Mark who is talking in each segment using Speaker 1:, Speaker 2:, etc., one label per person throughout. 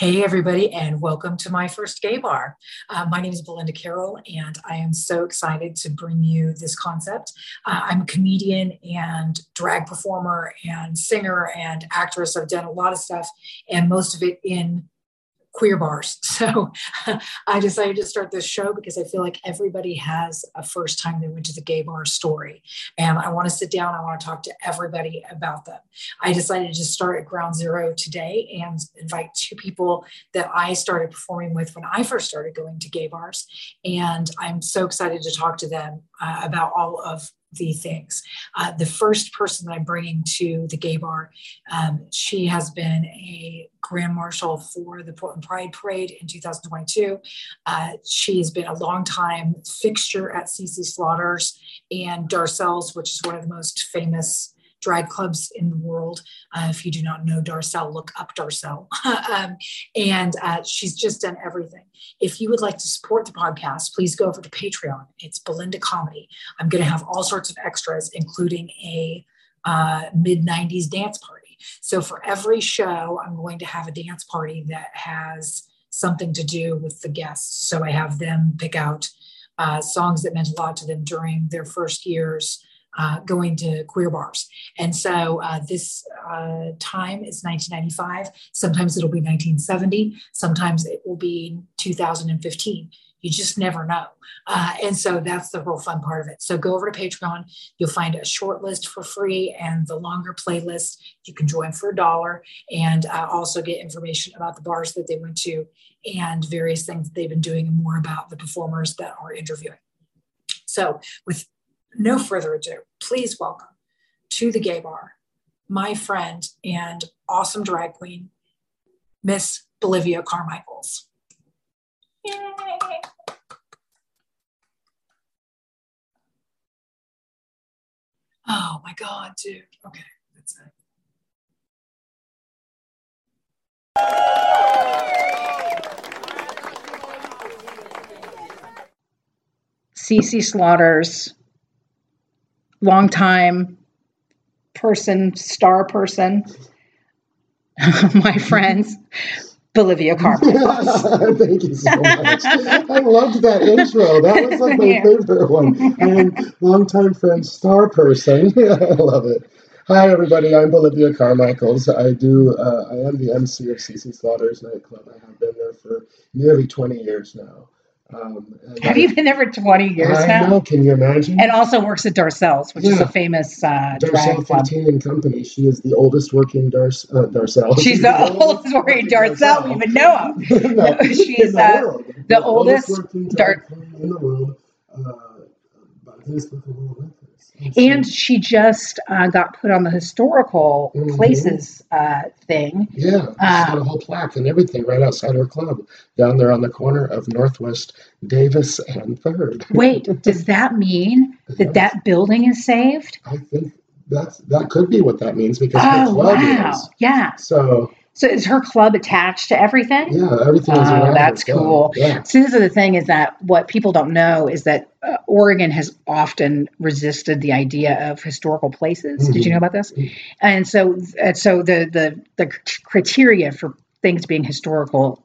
Speaker 1: Hey, everybody, and welcome to my first gay bar. Uh, my name is Belinda Carroll, and I am so excited to bring you this concept. Uh, I'm a comedian and drag performer and singer and actress. I've done a lot of stuff, and most of it in queer bars. So I decided to start this show because I feel like everybody has a first time they went to the gay bar story. And I want to sit down, I want to talk to everybody about them. I decided to start at ground zero today and invite two people that I started performing with when I first started going to gay bars. And I'm so excited to talk to them uh, about all of the things. Uh, the first person that I'm bringing to the gay bar, um, she has been a grand marshal for the Portland Pride Parade in 2022. Uh, she has been a long time fixture at CC Slaughters and Darcelle's, which is one of the most famous drag clubs in the world. Uh, if you do not know Darcelle, look up Darcelle. um, and uh, she's just done everything. If you would like to support the podcast, please go over to Patreon. It's Belinda Comedy. I'm going to have all sorts of extras, including a uh, mid 90s dance party. So for every show, I'm going to have a dance party that has something to do with the guests. So I have them pick out uh, songs that meant a lot to them during their first years uh, going to queer bars. And so uh, this uh, time is 1995. Sometimes it'll be 1970. Sometimes it will be 2015. You just never know. Uh, and so that's the real fun part of it. So go over to Patreon. You'll find a short list for free and the longer playlist you can join for a dollar and uh, also get information about the bars that they went to and various things that they've been doing and more about the performers that are interviewing. So, with no further ado, please welcome to the gay bar my friend and awesome drag queen, Miss Bolivia Carmichaels. Yay. Oh my God, dude. Okay, that's it.
Speaker 2: CC Slaughters longtime person, star person, my friends, Bolivia Carmichaels.
Speaker 3: Thank you so much. I loved that intro. That was like my yeah. favorite one. And longtime friend, star person. I love it. Hi, everybody. I'm Bolivia Carmichaels. I do. Uh, I am the MC of CC Slaughters nightclub. I have been there for nearly 20 years now.
Speaker 2: Um, Have you been there for 20 years I now?
Speaker 3: Know, can you imagine?
Speaker 2: And also works at Darcelle's, which yeah. is a famous uh, Darcelle
Speaker 3: drag 15 and Company. She is the oldest working Dar- uh, Darcelle.
Speaker 2: She's, the, the, oldest working Darcelle we even know of. no, she's the, uh, the, the, oldest, oldest working Dar-
Speaker 3: in the world. Uh, but this with the world
Speaker 2: and she just uh, got put on the historical mm-hmm. places uh, thing.
Speaker 3: Yeah, she's got a uh, whole plaque and everything right outside her club, down there on the corner of Northwest Davis and Third.
Speaker 2: Wait, does that mean that that building is saved?
Speaker 3: I think that's that could be what that means because oh, her club wow. is.
Speaker 2: Yeah.
Speaker 3: So
Speaker 2: so is her club attached to everything?
Speaker 3: Yeah, everything is
Speaker 2: oh, that's cool.
Speaker 3: Yeah.
Speaker 2: So this is the thing is that what people don't know is that uh, Oregon has often resisted the idea of historical places. Mm-hmm. Did you know about this? Mm-hmm. And so, uh, so the the the criteria for things being historical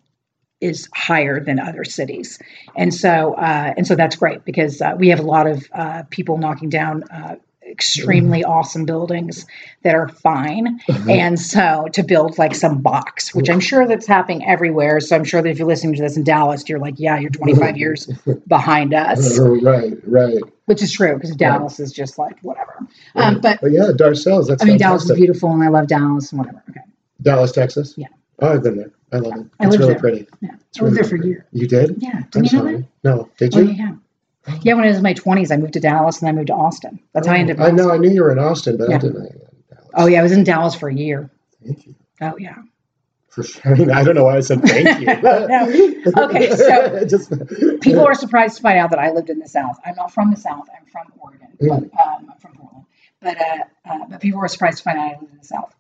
Speaker 2: is higher than other cities, and so uh, and so that's great because uh, we have a lot of uh, people knocking down uh, extremely mm-hmm. awesome buildings that are fine. Mm-hmm. And so to build like some box, which I'm sure that's happening everywhere. So I'm sure that if you're listening to this in Dallas, you're like, yeah, you're 25 years behind us.
Speaker 3: Right, right.
Speaker 2: Which is true because Dallas right. is just like whatever. Right. Um, but,
Speaker 3: but, yeah, Darcelle's. That's
Speaker 2: I mean, fantastic. Dallas is beautiful and I love Dallas and whatever. Okay.
Speaker 3: Dallas, Texas?
Speaker 2: Yeah.
Speaker 3: Oh, I've been there. I love it. It's really there. pretty.
Speaker 2: Yeah. It's I lived there for a year.
Speaker 3: You did?
Speaker 2: Yeah. Did you know that?
Speaker 3: No. Did oh, you?
Speaker 2: Oh, yeah. Yeah, when I was in my twenties, I moved to Dallas and I moved to Austin. That's
Speaker 3: oh,
Speaker 2: how I ended
Speaker 3: up. I know. I knew you were in Austin, but yeah. I didn't.
Speaker 2: Oh yeah, I was in Dallas for a year.
Speaker 3: Thank you. Oh
Speaker 2: yeah.
Speaker 3: For sure. I mean, I don't know why I said thank you.
Speaker 2: no. Okay, so Just, people are surprised to find out that I lived in the South. I'm not from the South. I'm from Oregon, mm. but um, I'm from Portland. But uh, uh, but people were surprised to find out I lived in the South.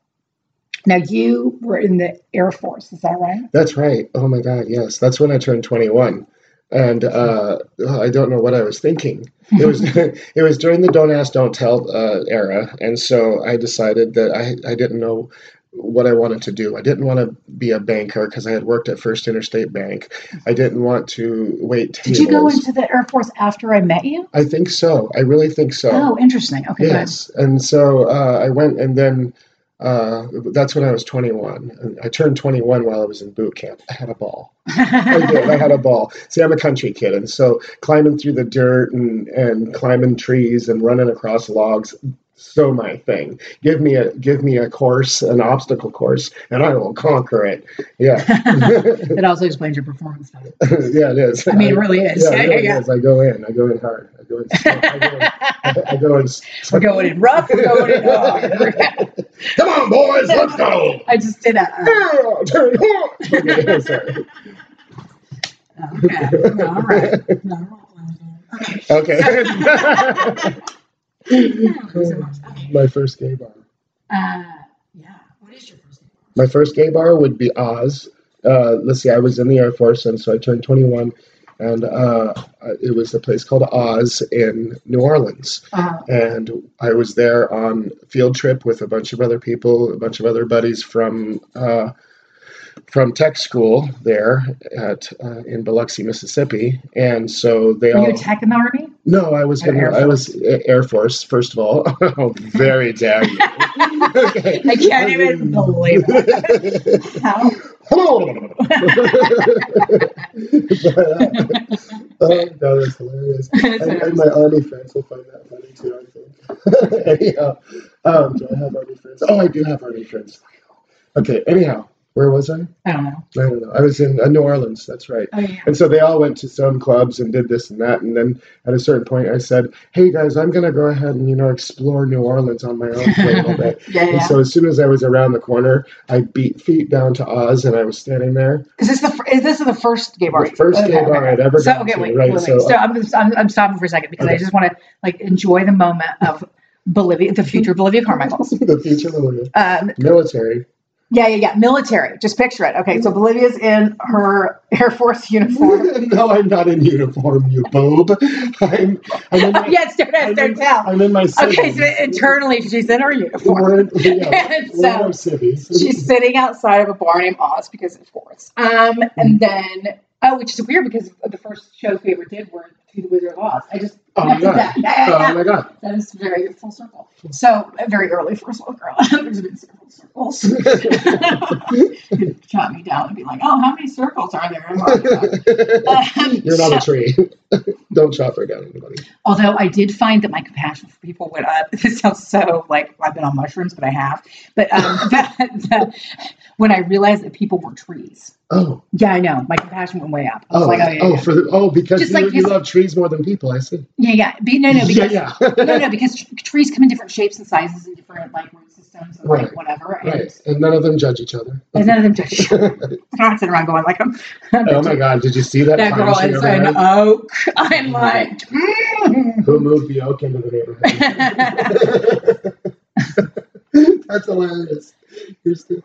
Speaker 2: Now you were in the Air Force, is that right?
Speaker 3: That's right. Oh my God, yes. That's when I turned 21 and uh, I don't know what I was thinking. It was it was during the "Don't Ask, Don't Tell" uh, era, and so I decided that I I didn't know what I wanted to do. I didn't want to be a banker because I had worked at First Interstate Bank. I didn't want to wait tables.
Speaker 1: Did you go into the Air Force after I met you?
Speaker 3: I think so. I really think so.
Speaker 1: Oh, interesting. Okay,
Speaker 3: yes. And so uh, I went, and then uh, that's when I was 21. I turned 21 while I was in boot camp. I had a ball. I did. I had a ball. See, I'm a country kid, and so climbing through the dirt and and climbing trees and running across logs so my thing. Give me a give me a course, an obstacle course, and I will conquer it. Yeah.
Speaker 1: it also explains your performance.
Speaker 3: yeah, it is.
Speaker 1: I mean, it really is.
Speaker 3: Yeah, yeah, really yeah. Is. I go in. I go in hard. I go in. I go in. I, I go in
Speaker 1: we're going in rough. We're going in hard.
Speaker 3: Come on, boys, let's go.
Speaker 1: I just did. Uh, turn okay. Okay. All right.
Speaker 3: Okay. my first gay bar.
Speaker 1: Uh, yeah. What is your first gay bar?
Speaker 3: My first gay bar would be Oz. Uh, let's see, I was in the Air Force, and so I turned 21, and uh, it was a place called Oz in New Orleans. Uh-huh. And I was there on field trip with a bunch of other people, a bunch of other buddies from uh, from tech school there at uh, in Biloxi, Mississippi, and so they
Speaker 1: Were
Speaker 3: all.
Speaker 1: you tech in the army?
Speaker 3: No, I was in, I was Air Force first of all. oh, very dare you!
Speaker 1: okay. I can't even believe it. How?
Speaker 3: Hello. oh no, that's hilarious. And, and, my army friends will find that funny too. I think. anyhow, um, do I have army friends? Oh, I do have army friends. Okay. Anyhow, where was I?
Speaker 1: I don't know. I
Speaker 3: don't know. I was in uh, New Orleans. That's right.
Speaker 1: Oh, yeah.
Speaker 3: And so they all went to some clubs and did this and that. And then at a certain point, I said, "Hey guys, I'm going to go ahead and you know explore New Orleans on my own for a little bit."
Speaker 1: yeah,
Speaker 3: and
Speaker 1: yeah.
Speaker 3: so as soon as I was around the corner, I beat feet down to Oz, and I was standing there.
Speaker 1: Is this the is this the first gay bar?
Speaker 3: The first okay, gay okay. bar I'd ever
Speaker 1: so, okay,
Speaker 3: to.
Speaker 1: Wait,
Speaker 3: right.
Speaker 1: wait,
Speaker 3: so,
Speaker 1: so I'm, I'm I'm stopping for a second because I just want to like enjoy the moment of Bolivia, the future Bolivia Carmichaels.
Speaker 3: the future Bolivia.
Speaker 1: Um,
Speaker 3: Military.
Speaker 1: Yeah, yeah, yeah. Military. Just picture it. Okay, so Bolivia's in her Air Force uniform.
Speaker 3: no, I'm not in uniform, you boob. I'm, I'm my,
Speaker 1: yes, don't, I'm don't
Speaker 3: in,
Speaker 1: tell.
Speaker 3: I'm in my.
Speaker 1: Okay, so internally she's in her uniform.
Speaker 3: We're in, yeah, and we're
Speaker 1: so
Speaker 3: in our cities.
Speaker 1: she's sitting outside of a bar named Oz because of course. Um, and then oh, which is weird because the first shows we ever did were Wizard of Oz. I just
Speaker 3: Oh my god!
Speaker 1: That. Yeah.
Speaker 3: Oh my god!
Speaker 1: That is very full circle. So very early world girl. There's been several circles. Chop me down and be like, "Oh, how many circles are there?"
Speaker 3: Um, You're not so, a tree. Don't chop her down, anybody.
Speaker 1: Although I did find that my compassion for people went up. This sounds so like I've been on mushrooms, but I have. But um, that, when I realized that people were trees.
Speaker 3: Oh.
Speaker 1: Yeah, I know. My compassion went way up.
Speaker 3: oh,
Speaker 1: like, oh, yeah,
Speaker 3: oh,
Speaker 1: yeah.
Speaker 3: for the, oh, because
Speaker 1: Just
Speaker 3: you,
Speaker 1: like
Speaker 3: you love trees more than people. I see.
Speaker 1: Yeah, yeah. Be, no, no, because
Speaker 3: yeah, yeah.
Speaker 1: no, no, because tr- trees come in different shapes and sizes and different like root systems and
Speaker 3: Right.
Speaker 1: like whatever. And,
Speaker 3: right, and none of them judge each other.
Speaker 1: and none of them just I'm not sitting around going like I'm.
Speaker 3: oh my god! Did you see that?
Speaker 1: That girl is an
Speaker 3: had?
Speaker 1: oak. I'm like. mm.
Speaker 3: Who moved the oak into the neighborhood? That's hilarious. You're stupid.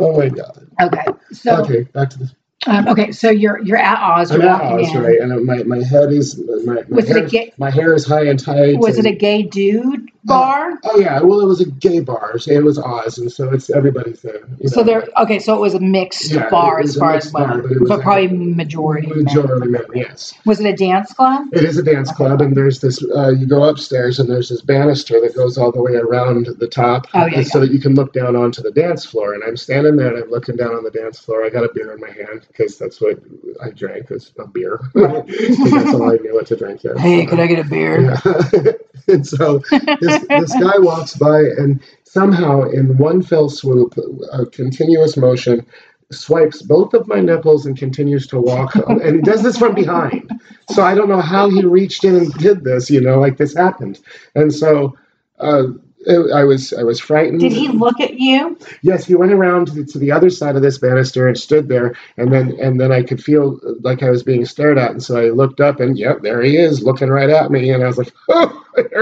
Speaker 3: oh my god.
Speaker 1: okay, so
Speaker 3: Okay, back to the.
Speaker 1: Um, okay, so you're you're at Oz.
Speaker 3: I'm at Oz,
Speaker 1: in.
Speaker 3: right? And my, my head is my, my, hair,
Speaker 1: gay-
Speaker 3: my hair is high and tight.
Speaker 1: Was it a gay dude bar?
Speaker 3: Oh yeah, well it was a gay bar. so It was Oz, and so it's everybody's there.
Speaker 1: so
Speaker 3: know.
Speaker 1: there. Okay, so it was a mixed
Speaker 3: Yeah,
Speaker 1: bar as far as
Speaker 3: bar,
Speaker 1: women,
Speaker 3: but
Speaker 1: but
Speaker 3: a-
Speaker 1: probably majority. men.
Speaker 3: majority men. Yes,
Speaker 1: Was it a dance club?
Speaker 3: it is a dance club, and there's this. Uh, you go upstairs, and there's this banister that goes all the way around the top,
Speaker 1: Oh, yeah,
Speaker 3: and so that you can look down onto the dance floor. And I'm standing there, and I'm looking down on the dance floor. I got a beer in my hand because that's what I drank was a beer. that's all I knew what to drink.
Speaker 1: Hey, could I get a beer?
Speaker 3: Yeah. and so this, this guy walks by and somehow in one fell swoop a continuous motion swipes both of my nipples and continues to walk and he does this from behind so i don't know how he reached in and did this you know like this happened and so uh, I was I was frightened.
Speaker 1: Did he look at you?
Speaker 3: Yes, he went around to the, to the other side of this banister and stood there, and then and then I could feel like I was being stared at, and so I looked up, and yep, there he is, looking right at me, and I was like,
Speaker 1: Did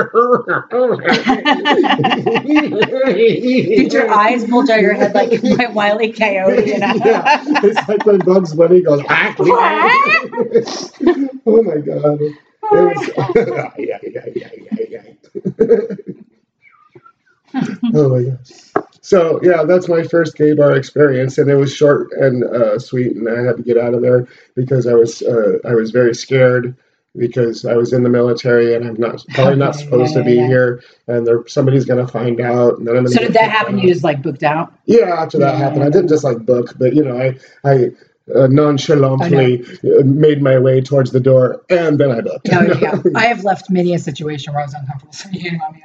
Speaker 1: your eyes bulge out of your head like my wily coyote? You know?
Speaker 3: yeah, it's like when Bugs Bunny goes, ah, oh my god. It was, yeah, yeah, yeah, yeah, yeah. oh my gosh. So yeah, that's my first gay bar experience, and it was short and uh, sweet, and I had to get out of there because I was uh, I was very scared because I was in the military and I'm not probably not supposed
Speaker 1: yeah,
Speaker 3: to be
Speaker 1: yeah,
Speaker 3: here, and there somebody's gonna find out, and then I'm gonna
Speaker 1: So did that happen?
Speaker 3: out.
Speaker 1: You just like booked out?
Speaker 3: Yeah, after that happened, I didn't just like book, but you know, I I uh, nonchalantly uh, made my way towards the door, and then I booked.
Speaker 1: No, yeah. I have left many a situation where I was uncomfortable. So you know. I'm like,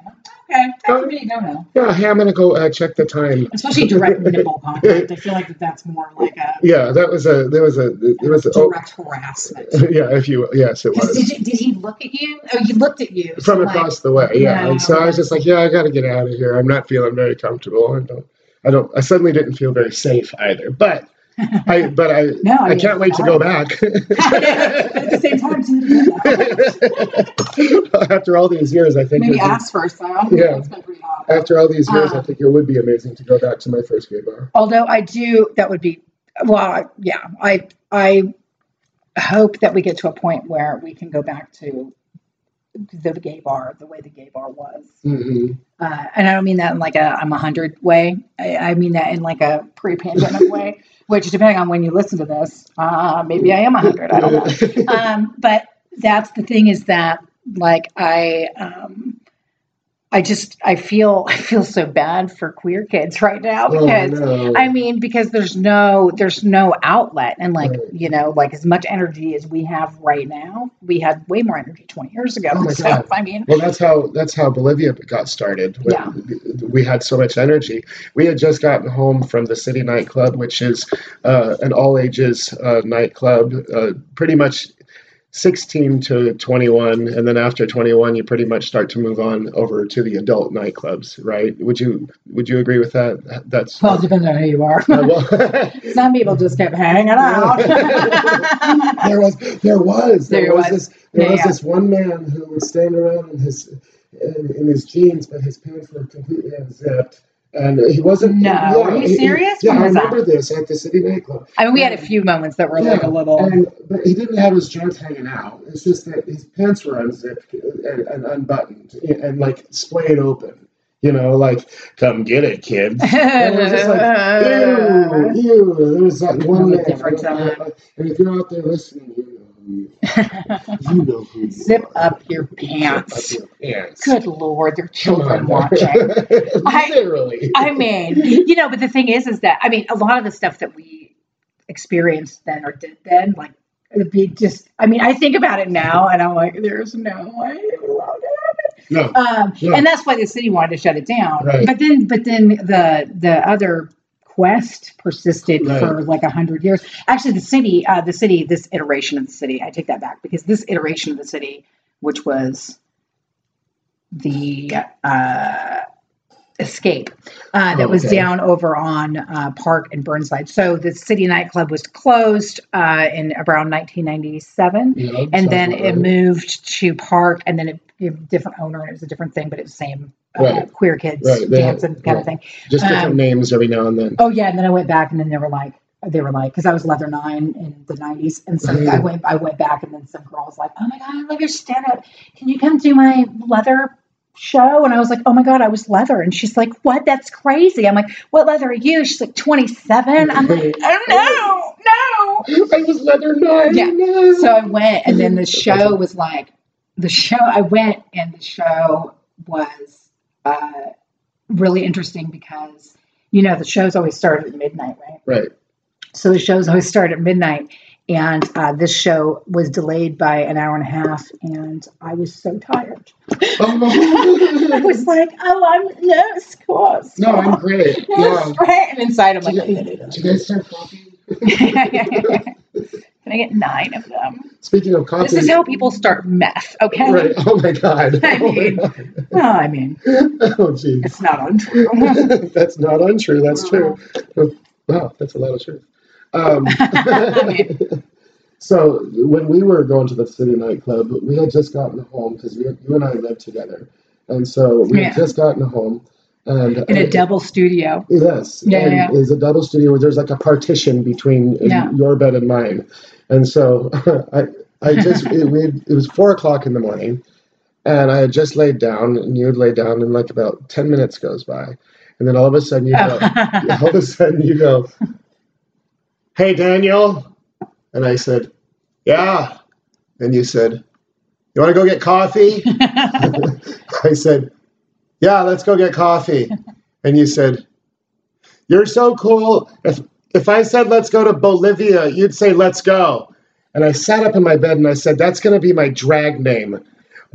Speaker 1: okay, time for me to go now.
Speaker 3: yeah, hey, I'm gonna go uh, check the time.
Speaker 1: Especially direct nipple contact. I feel like that that's more like a
Speaker 3: Yeah, that was a there was a there was a, oh,
Speaker 1: direct harassment.
Speaker 3: yeah, if you yes, it was.
Speaker 1: Did, you, did he look at you? Oh, he looked at you. so,
Speaker 3: from
Speaker 1: like,
Speaker 3: across the way. Yeah.
Speaker 1: Yeah.
Speaker 3: And so I was just like, yeah, I got to get out of here. I'm not feeling very comfortable. I don't, I don't, I suddenly didn't feel very safe either. But I, but I,
Speaker 1: No, I
Speaker 3: I can't wait to go back.
Speaker 1: at the same time,
Speaker 3: after all these years, I think.
Speaker 1: maybe ask first though.
Speaker 3: Yeah.
Speaker 1: It's been pretty hot.
Speaker 3: After all these years, I
Speaker 1: Uh,
Speaker 3: think it would be amazing to go back to my first gay bar.
Speaker 1: Although I do, that would be well, yeah. I I hope that we get to a point where we can go back to the gay bar, the way the gay bar was.
Speaker 3: hmm
Speaker 1: Uh, and I don't mean that in like a I'm a hundred way. I, I mean that in like a pre-pandemic way. Which, depending on when you listen to this, uh, maybe I am a hundred. I don't know. um, but that's the thing is that like I um, I just I feel I feel so bad for queer kids right now
Speaker 3: Oh,
Speaker 1: because
Speaker 3: no.
Speaker 1: I mean because there's no there's no outlet and like
Speaker 3: Right.
Speaker 1: you know like as much energy as we have right now we had way more energy 20 years ago
Speaker 3: Oh
Speaker 1: so
Speaker 3: God.
Speaker 1: I mean
Speaker 3: Well, that's how that's how Bolivia got started. We-
Speaker 1: Yeah.
Speaker 3: We had so much energy. We had just gotten home from the City Nightclub, which is uh, an all ages uh, nightclub, uh, pretty much 16 to 21, and then after 21, you pretty much start to move on over to the adult nightclubs, right? Would you would you agree with that? That's
Speaker 1: well it depends on who you are
Speaker 3: Uh, well,
Speaker 1: some people just kept hanging out
Speaker 3: there was there was there,
Speaker 1: There
Speaker 3: was,
Speaker 1: was.
Speaker 3: this there
Speaker 1: Yeah,
Speaker 3: was
Speaker 1: yeah.
Speaker 3: this one man who would stand around in his in, in his jeans, but his pants were completely unzipped, and he wasn't.
Speaker 1: No,
Speaker 3: yeah,
Speaker 1: are you
Speaker 3: he- he-
Speaker 1: serious?
Speaker 3: yeah, I
Speaker 1: was that?
Speaker 3: remember this at the city nightclub.
Speaker 1: I mean we had a few moments that were like a little
Speaker 3: and but he didn't have his jeans hanging out. It's just that his pants were unzipped and, and unbuttoned and like splayed open. You know, like come get it, kids. And it was just like, ew, ew. There was that one man.
Speaker 1: different
Speaker 3: don't And if you're out there listening, you know who you know who you
Speaker 1: zip
Speaker 3: are.
Speaker 1: up your pants
Speaker 3: Zip up your pants.
Speaker 1: good lord there are children watching I-
Speaker 3: Literally.
Speaker 1: I mean, you know, but the thing is, is that I mean, a lot of the stuff that we experienced then or did then, like, it'd be just. I mean, I think about it now, and I'm like, there's no way it would allow
Speaker 3: no.
Speaker 1: happen. Um,
Speaker 3: Yeah.
Speaker 1: And that's why the city wanted to shut it down.
Speaker 3: Right.
Speaker 1: But then, but then the the other quest persisted
Speaker 3: Right.
Speaker 1: for like a hundred years. Actually, the city, uh, the city, this iteration of the city, I take that back because this iteration of the city, which was the uh, escape uh, that
Speaker 3: Oh,
Speaker 1: was down over on uh, Park and Burnside. So the city nightclub was closed uh, in around 1997,
Speaker 3: Yeah,
Speaker 1: and then
Speaker 3: about
Speaker 1: it moved to Park, and then it a different owner, and it was a different thing, but it was the same uh,
Speaker 3: Right.
Speaker 1: queer kids
Speaker 3: Right,
Speaker 1: dancing kind
Speaker 3: right.
Speaker 1: of thing.
Speaker 3: Just different
Speaker 1: um,
Speaker 3: names every now and then.
Speaker 1: Oh yeah, and then I went back, and then they were like, they were like, because I was leather nine in the '90s, and so. I went, I went back, and then some girl was like, "Oh my god, I love your stand up. Can you come do my leather show?" And I was like, "Oh my god, I was leather," and she's like, "What? That's crazy." I'm like, "What leather are you?" She's like, "27." I'm like, "Oh no, no."
Speaker 3: I was leather nine.
Speaker 1: Yeah.
Speaker 3: no.
Speaker 1: So I went, and then the show was like, the show. I went, and the show was uh, really interesting because you know the shows always started at midnight, right?
Speaker 3: right.
Speaker 1: So the shows always start at midnight, and uh, this show was delayed by an hour and a half, and I was so tired. Oh. I
Speaker 3: Oh,
Speaker 1: was like, "Oh, I'm no score,
Speaker 3: no, I'm great.
Speaker 1: no
Speaker 3: Yeah.
Speaker 1: straight." And inside, I'm
Speaker 3: Did
Speaker 1: like,
Speaker 3: you, did you guys serve coffee?
Speaker 1: "Can I get nine of them?"
Speaker 3: Speaking of coffee.
Speaker 1: This is how people start meth, okay?
Speaker 3: Right. Oh my god.
Speaker 1: I
Speaker 3: Oh
Speaker 1: mean-
Speaker 3: God.
Speaker 1: Well, I mean,
Speaker 3: Oh jeez.
Speaker 1: it's not untrue.
Speaker 3: that's not untrue. That's true. Wow, that's a lot of truth. Um, so when we were going to the city nightclub, we had just gotten home because you and I lived together, and so we
Speaker 1: Yeah.
Speaker 3: had just gotten home, and
Speaker 1: In a double studio.
Speaker 3: Yes.
Speaker 1: Yeah,
Speaker 3: and
Speaker 1: yeah.
Speaker 3: It's a double studio where there's like a partition between uh,
Speaker 1: Yeah.
Speaker 3: your bed and mine. And so I, I just, it, we, it was four o'clock in the morning. and I had just laid down, and you had laid down, and like about ten minutes goes by, and then all of a sudden you go, all of a sudden you go, "Hey, Daniel," and I said, "Yeah," and you said, "You want to go get coffee?" I said, "Yeah, let's go get coffee," and you said, "You're so cool. If if I said let's go to Bolivia, you'd say let's go." And I sat up in my bed and I said, "That's going to be my drag name."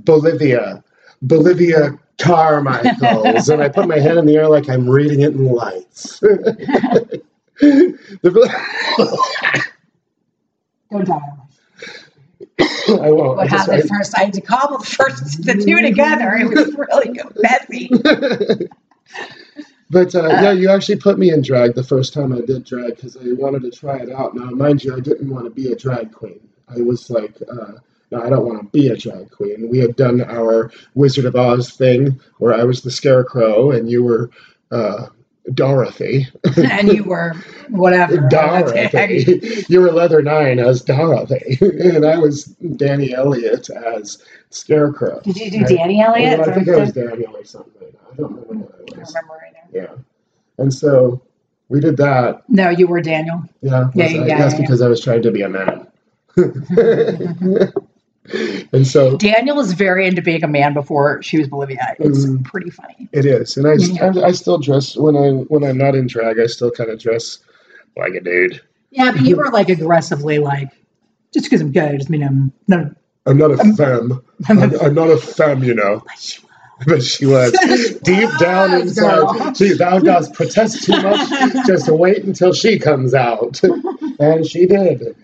Speaker 3: Bolivia, Bolivia Carmichaels. and I put my head in the air like I'm reading it in lights.
Speaker 1: Don't die.
Speaker 3: I won't.
Speaker 1: What happened first? I had to cobble the first the two together. It was really messy.
Speaker 3: but uh, yeah, you actually put me in drag the first time I did drag because I wanted to try it out. Now, mind you, I didn't want to be a drag queen. I was like, uh, no, I don't want to be a drag queen. We had done our Wizard of Oz thing where I was the Scarecrow and you were uh, Dorothy.
Speaker 1: and you were whatever.
Speaker 3: Dorothy. you were Leather Nine as Dorothy, and I was Danny Elliott as Scarecrow.
Speaker 1: Did you do Danny Elliott?
Speaker 3: I think I was? Daniel or something. I don't remember what
Speaker 1: I don't remember right now.
Speaker 3: Yeah, and so we did that.
Speaker 1: No, you were Daniel.
Speaker 3: Yeah,
Speaker 1: Yeah,
Speaker 3: I-
Speaker 1: yeah,
Speaker 3: that's
Speaker 1: yeah.
Speaker 3: because I was trying to be a man. and so
Speaker 1: Daniel was very into being a man before she was Bolivia. It's
Speaker 3: Mm.
Speaker 1: pretty funny.
Speaker 3: it is, and I,
Speaker 1: Yeah.
Speaker 3: I, I still dress when I when I'm not in drag. I still kind of dress like a dude.
Speaker 1: Yeah, but you were like aggressively like, just because I'm good doesn't mean I'm no.
Speaker 3: I'm not a femme. I'm, I'm not a femme, you know. But she was deep down inside. She thou dost protest too much. Just wait until she comes out, and she did,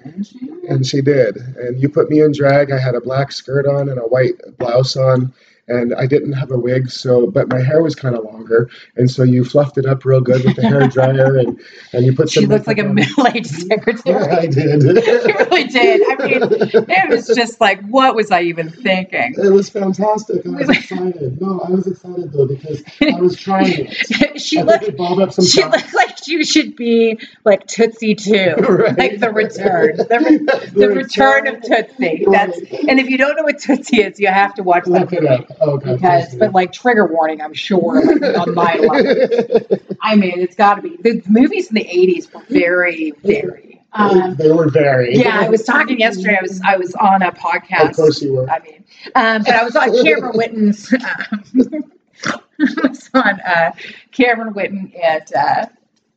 Speaker 3: and she did. And you put me in drag. I had a black skirt on and a white blouse on, and I didn't have a wig. So, but my hair was kind of longer, and so you fluffed it up real good with the hair dryer, and and you put some.
Speaker 1: She looked like a middle-aged
Speaker 3: on.
Speaker 1: secretary.
Speaker 3: I did.
Speaker 1: She really did. I mean, it was just like, what was I even thinking?
Speaker 3: It was fantastic. I was excited. No, I was excited though because I was trying it.
Speaker 1: she
Speaker 3: I
Speaker 1: looked.
Speaker 3: think up some
Speaker 1: She
Speaker 3: stuff.
Speaker 1: looked like she should be like Tootsie too,
Speaker 3: Right.
Speaker 1: like the return, the, re- the return of Tootsie. That's and if you don't know what Tootsie is, you have to watch that
Speaker 3: Look it up. Oh, God.
Speaker 1: because. But like trigger warning, I'm sure like, on my level. I mean, it's got to be the movies in the '80s were very, very. Um,
Speaker 3: they were very.
Speaker 1: yeah, I was talking yesterday. I was I was on a podcast.
Speaker 3: Of course you were.
Speaker 1: I mean, um, but I was on Cameron Whitten's. Um, I was on uh, Cameron Whitten and uh,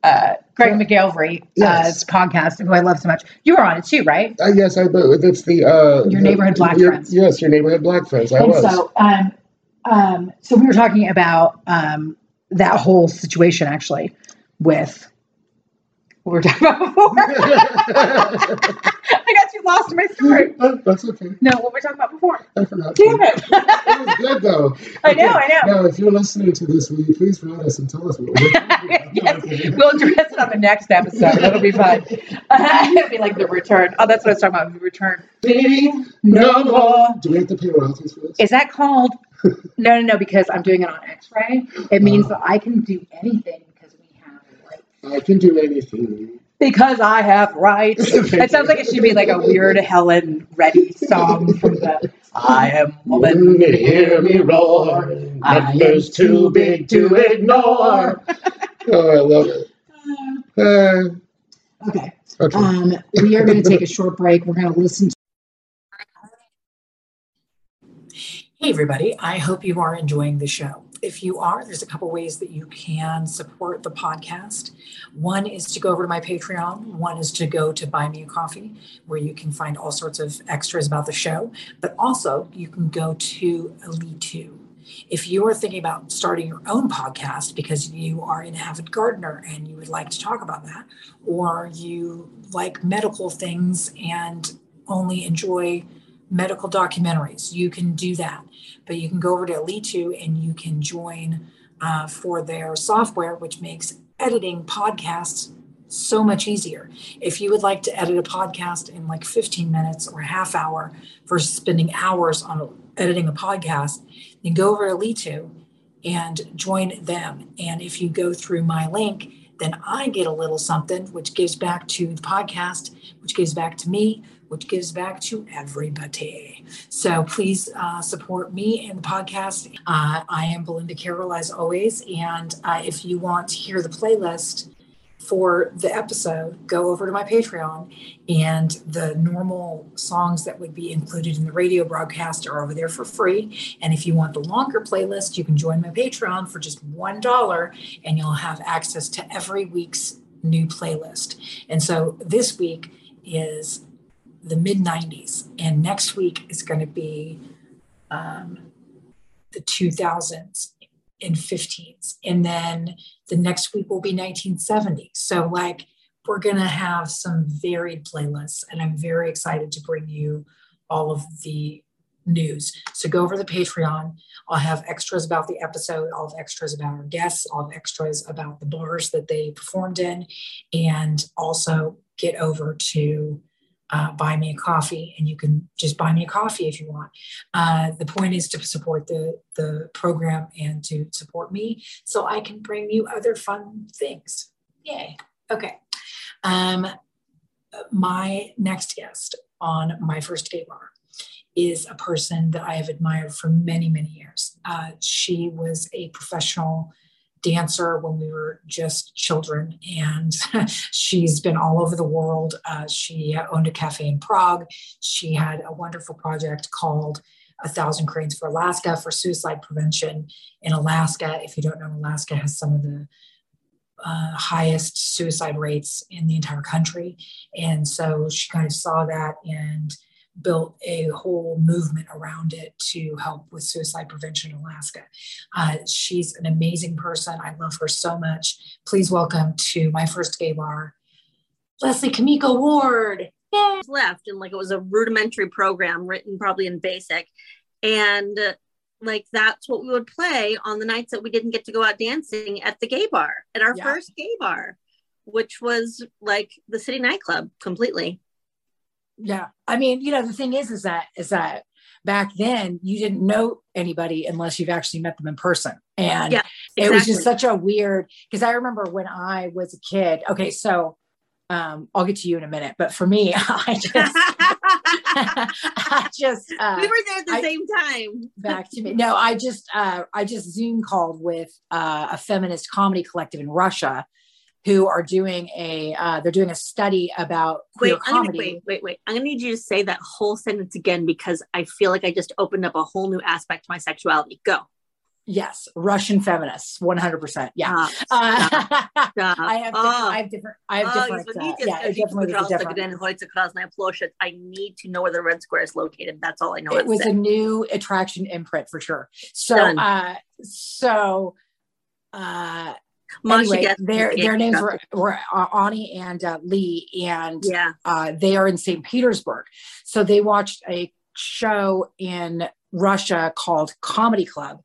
Speaker 1: uh, Greg McGillivray
Speaker 3: Yes.
Speaker 1: uh, podcast, who I love so much. You were on it too, right?
Speaker 3: Uh, yes, I. But it's the uh,
Speaker 1: Your neighborhood black
Speaker 3: your-
Speaker 1: friends.
Speaker 3: Yes, your neighborhood black friends. I
Speaker 1: and
Speaker 3: was.
Speaker 1: so, um, um, so we were talking about um, that whole situation actually with what we were talking about before. I got you lost my story.
Speaker 3: Oh, That's okay.
Speaker 1: No, what were we talking about before?
Speaker 3: I forgot.
Speaker 1: Damn
Speaker 3: It
Speaker 1: it!
Speaker 3: was good though.
Speaker 1: I know, I know.
Speaker 3: Now, if you're listening to this, will you please write us and tell us what we're
Speaker 1: yes, we'll address it on the next episode. That'll be fun. It'll be like the return. Oh, that's what I was talking about. The return.
Speaker 3: No more. Do we have to pay royalties for this?
Speaker 1: Is that called? No, no, no. Because I'm doing it on X-ray. It means uh-huh. that I can do anything because we have.
Speaker 3: I can do anything.
Speaker 1: Because I have rights. It sounds like it should be like a weird Helen Reddy song from the I am woman.
Speaker 3: Woman, hear me roar. Nothing's too big to ignore. Oh, I love it. Uh,
Speaker 1: Okay.
Speaker 3: okay.
Speaker 1: Um, we are going to take a short break. We're going to listen to.
Speaker 4: Hey, everybody. I hope you are enjoying the show. If you are, there's a couple ways that you can support the podcast. One is to go over to my Patreon, one is to go to Buy Me a Coffee, where you can find all sorts of extras about the show. But also, you can go to Alitu. If you are thinking about starting your own podcast because you are an avid gardener and you would like to talk about that, or you like medical things and only enjoy medical documentaries, you can do that. But you can go over to Alitu and you can join uh, for their software, which makes editing podcasts so much easier. If you would like to edit a podcast in like 15 minutes or a half hour versus spending hours on editing a podcast, then go over to Alitu and join them. And if you go through my link,
Speaker 1: then I get a little something, which gives back to the podcast, which gives back to me, which gives back to everybody. So please uh, support me and the podcast. Uh, I am Belinda Carroll, as always. And uh, if you want to hear the playlist, for the episode, go over to my Patreon, and the normal songs that would be included in the radio broadcast are over there for free. And if you want the longer playlist, you can join my Patreon for just $1 and you'll have access to every week's new playlist. And so this week is the mid 90s, and next week is going to be um, the 2000s and 15s. And then the next week will be 1970. So, like, we're going to have some varied playlists, and I'm very excited to bring you all of the news. So go over to the Patreon. I'll have extras about the episode, I'll have extras about our guests, I'll have extras about the bars that they performed in, and also get over to uh, buy me a coffee and you can just buy me a coffee if you want. Uh, the point is to support the the program and to support me so i can bring you other fun things. Yay. Okay. Um, my next guest on my first gay bar is a person that i have admired for many many years. Uh, she was a professional dancer when we were just children, and she's been all over the world. Uh, she owned a cafe in Prague. She had a wonderful project called A Thousand Cranes for Alaska for suicide prevention in Alaska. If you don't know, Alaska has some of the uh, highest suicide rates in the entire country. And so she kind of saw that and built a whole movement around it to help with suicide prevention in Alaska. Uh, she's an amazing person. I love her so much. Please welcome to my first gay bar, Leslie Kimiko Ward.
Speaker 5: Yay. Left and like it was a rudimentary program written probably in basic, and uh, like that's what we would play on the nights that we didn't get to go out dancing at the gay bar at our yeah. first gay bar, which was like the city nightclub completely
Speaker 1: yeah i mean you know the thing is is that is that back then you didn't know anybody unless you've actually met them in person and yeah, exactly. it was just such a weird because i remember when i was a kid okay so um, I'll get to you in a minute, but for me, I just, I just,
Speaker 5: uh, we were there at the I, same time.
Speaker 1: back to me. No, I just, uh, I just Zoom called with uh, a feminist comedy collective in Russia who are doing a uh, they're doing a study about queer
Speaker 5: wait,
Speaker 1: comedy.
Speaker 5: Gonna, wait, wait, wait. I'm gonna need you to say that whole sentence again because I feel like I just opened up a whole new aspect to my sexuality. Go.
Speaker 1: Yes, Russian feminists, one hundred percent. Yeah, stop, uh, stop, I have, oh. I have different. I have oh, different. Uh, yeah, it definitely was different.
Speaker 5: I need to know where the red square is located. That's all I know.
Speaker 1: It was say. a new attraction imprint for sure. So, uh, so, uh, anyway, their their names were, were uh, Ani and uh, Lee, and
Speaker 5: yeah,
Speaker 1: uh, they are in St. Petersburg. So they watched a show in Russia called Comedy Club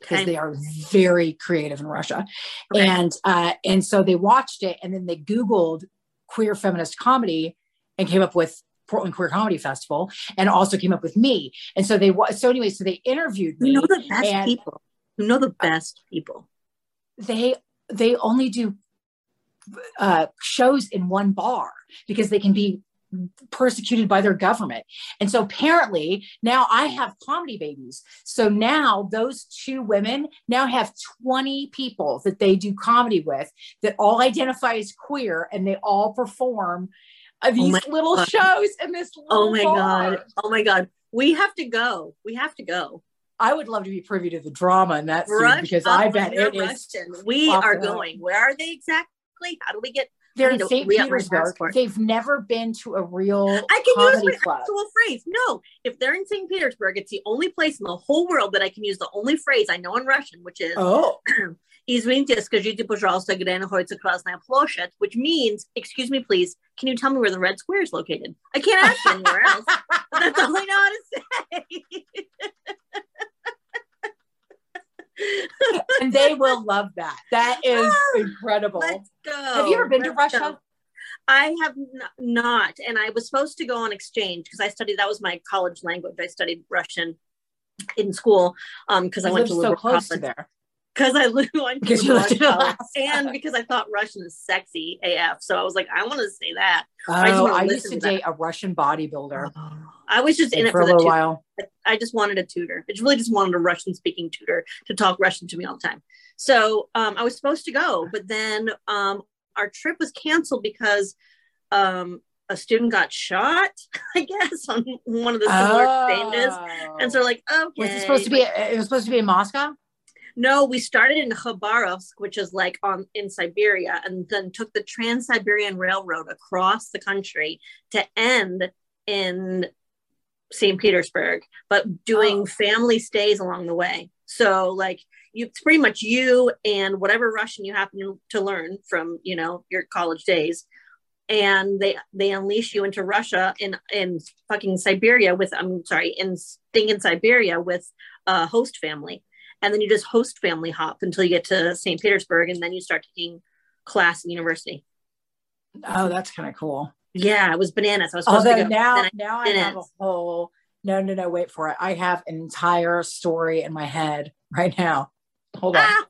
Speaker 1: because okay. they are very creative in Russia, okay. and uh, and so they watched it, and then they Googled queer feminist comedy and came up with Portland Queer Comedy Festival, and also came up with me. And so they so anyway, so they interviewed me.
Speaker 5: You know the best and, people. You know the best people
Speaker 1: they they only do uh, shows in one bar because they can be persecuted by their government. And so apparently now I have comedy babies. So now those two women now have 20 people that they do comedy with that all identify as queer and they all perform uh, these oh little god. shows in this
Speaker 5: Oh my bar. god. Oh my god. We have to go. We have to go.
Speaker 1: I would love to be privy to the drama in that scene because I bet it is.
Speaker 5: We are going. Where are they exactly? How do we get?
Speaker 1: They're in St. Petersburg. They've never been to a real.
Speaker 5: I can use my club. actual phrase. No, if they're in St. Petersburg, it's the only place in the whole world that I can use the only phrase I know in Russian, which is
Speaker 1: "Oh,
Speaker 5: извините, скажите, пожалуйста, где находится Красная площадь," which means, "Excuse me, please, can you tell me where the Red Square is located?" I can't ask anywhere else. That's all I know how to say.
Speaker 1: and they will love that. That is oh, incredible.
Speaker 5: Let's go.
Speaker 1: Have you ever been let's to Russia? Go.
Speaker 5: I have not, and I was supposed to go on exchange because I studied. That was my college language. I studied Russian in school because um, I went to
Speaker 1: so close to there.
Speaker 5: because I lived on
Speaker 1: Because you lived in Alaska.
Speaker 5: and because I thought Russian is sexy AF. So I was like, I want to say that.
Speaker 1: Oh,
Speaker 5: I
Speaker 1: I used to
Speaker 5: to that.
Speaker 1: date a Russian bodybuilder
Speaker 5: I was just in it
Speaker 1: for
Speaker 5: for,
Speaker 1: a
Speaker 5: the
Speaker 1: little
Speaker 5: tutor.
Speaker 1: while.
Speaker 5: I just wanted a tutor. I just really just wanted a Russian speaking tutor to talk Russian to me all the time. So um, I was supposed to go, but then um, our trip was canceled because um, a student got shot, I guess, on one of the similar exchanges. And so like, okay.
Speaker 1: Oh. was it supposed to be? It was supposed to be in Moscow.
Speaker 5: No, we started in Khabarovsk, which is like on in Siberia, and then took the Trans Siberian Railroad across the country to end in St. Petersburg, but doing
Speaker 1: Oh.
Speaker 5: family stays along the way. So like you it's pretty much you and whatever Russian you happen to learn from, you know, your college days. And they they unleash you into Russia in in fucking Siberia with I'm sorry, in thing in Siberia with a host family and then you just host family hop until you get to St. Petersburg, and then you start taking class in university.
Speaker 1: Oh, that's kind of cool.
Speaker 5: Yeah, it was bananas. I was supposed
Speaker 1: Although
Speaker 5: to go.
Speaker 1: now, now I have a whole. No, no, no. Wait for it. I have an entire story in my head right now. Hold on.
Speaker 5: Ah!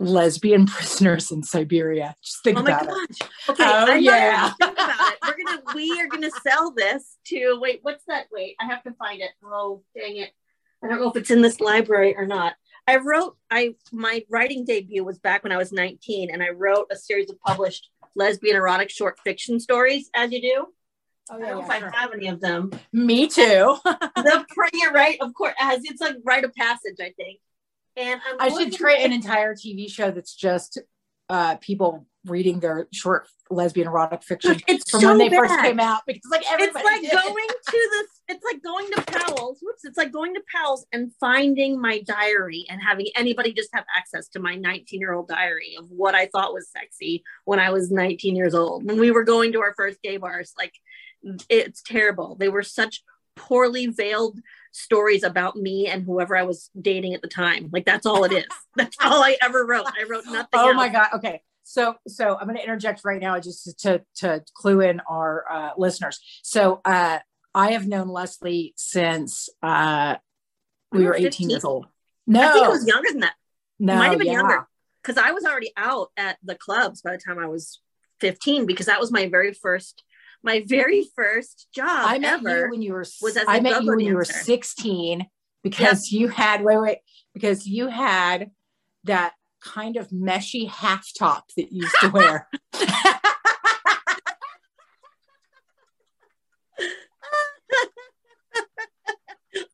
Speaker 1: Lesbian prisoners in Siberia. Just think
Speaker 5: oh
Speaker 1: about it.
Speaker 5: Okay,
Speaker 1: Oh,
Speaker 5: I'm
Speaker 1: yeah.
Speaker 5: think about it. We're gonna we are gonna sell this to wait, what's that? Wait, I have to find it. Oh dang it. I don't know if it's in this library or not. I wrote I my writing debut was back when I was 19 and I wrote a series of published lesbian erotic short fiction stories as you do.
Speaker 1: Oh,
Speaker 5: I don't know if
Speaker 1: yeah,
Speaker 5: I have any of them.
Speaker 1: Me too.
Speaker 5: the prayer, right? Of course, as it's like rite of passage, I think. And I'm
Speaker 1: I should create an entire TV show that's just uh, people reading their short lesbian erotic fiction
Speaker 5: It's
Speaker 1: from
Speaker 5: so
Speaker 1: when they
Speaker 5: bad.
Speaker 1: first came out because like everybody
Speaker 5: It's
Speaker 1: like
Speaker 5: going to this. It's like going to Powell's. Whoops! It's like going to Powell's and finding my diary and having anybody just have access to my 19 year old diary of what I thought was sexy when I was 19 years old. When we were going to our first gay bars, like it's terrible. They were such poorly veiled stories about me and whoever I was dating at the time. Like that's all it is. That's all I ever wrote. I wrote nothing.
Speaker 1: Oh
Speaker 5: else.
Speaker 1: my god. Okay. So so I'm going to interject right now just to to clue in our uh, listeners. So uh, I have known Leslie since uh, we
Speaker 5: We
Speaker 1: were
Speaker 5: were
Speaker 1: 18
Speaker 5: 15.
Speaker 1: years old. No,
Speaker 5: I think it was younger than that.
Speaker 1: no,
Speaker 5: might have been
Speaker 1: yeah.
Speaker 5: younger because I was already out at the clubs by the time I was 15 because that was my very first my very first job
Speaker 1: I met
Speaker 5: ever.
Speaker 1: you when you were.
Speaker 5: was as
Speaker 1: I met you when you were 16 because you had wait wait because you had that kind of meshy half top that you used to wear.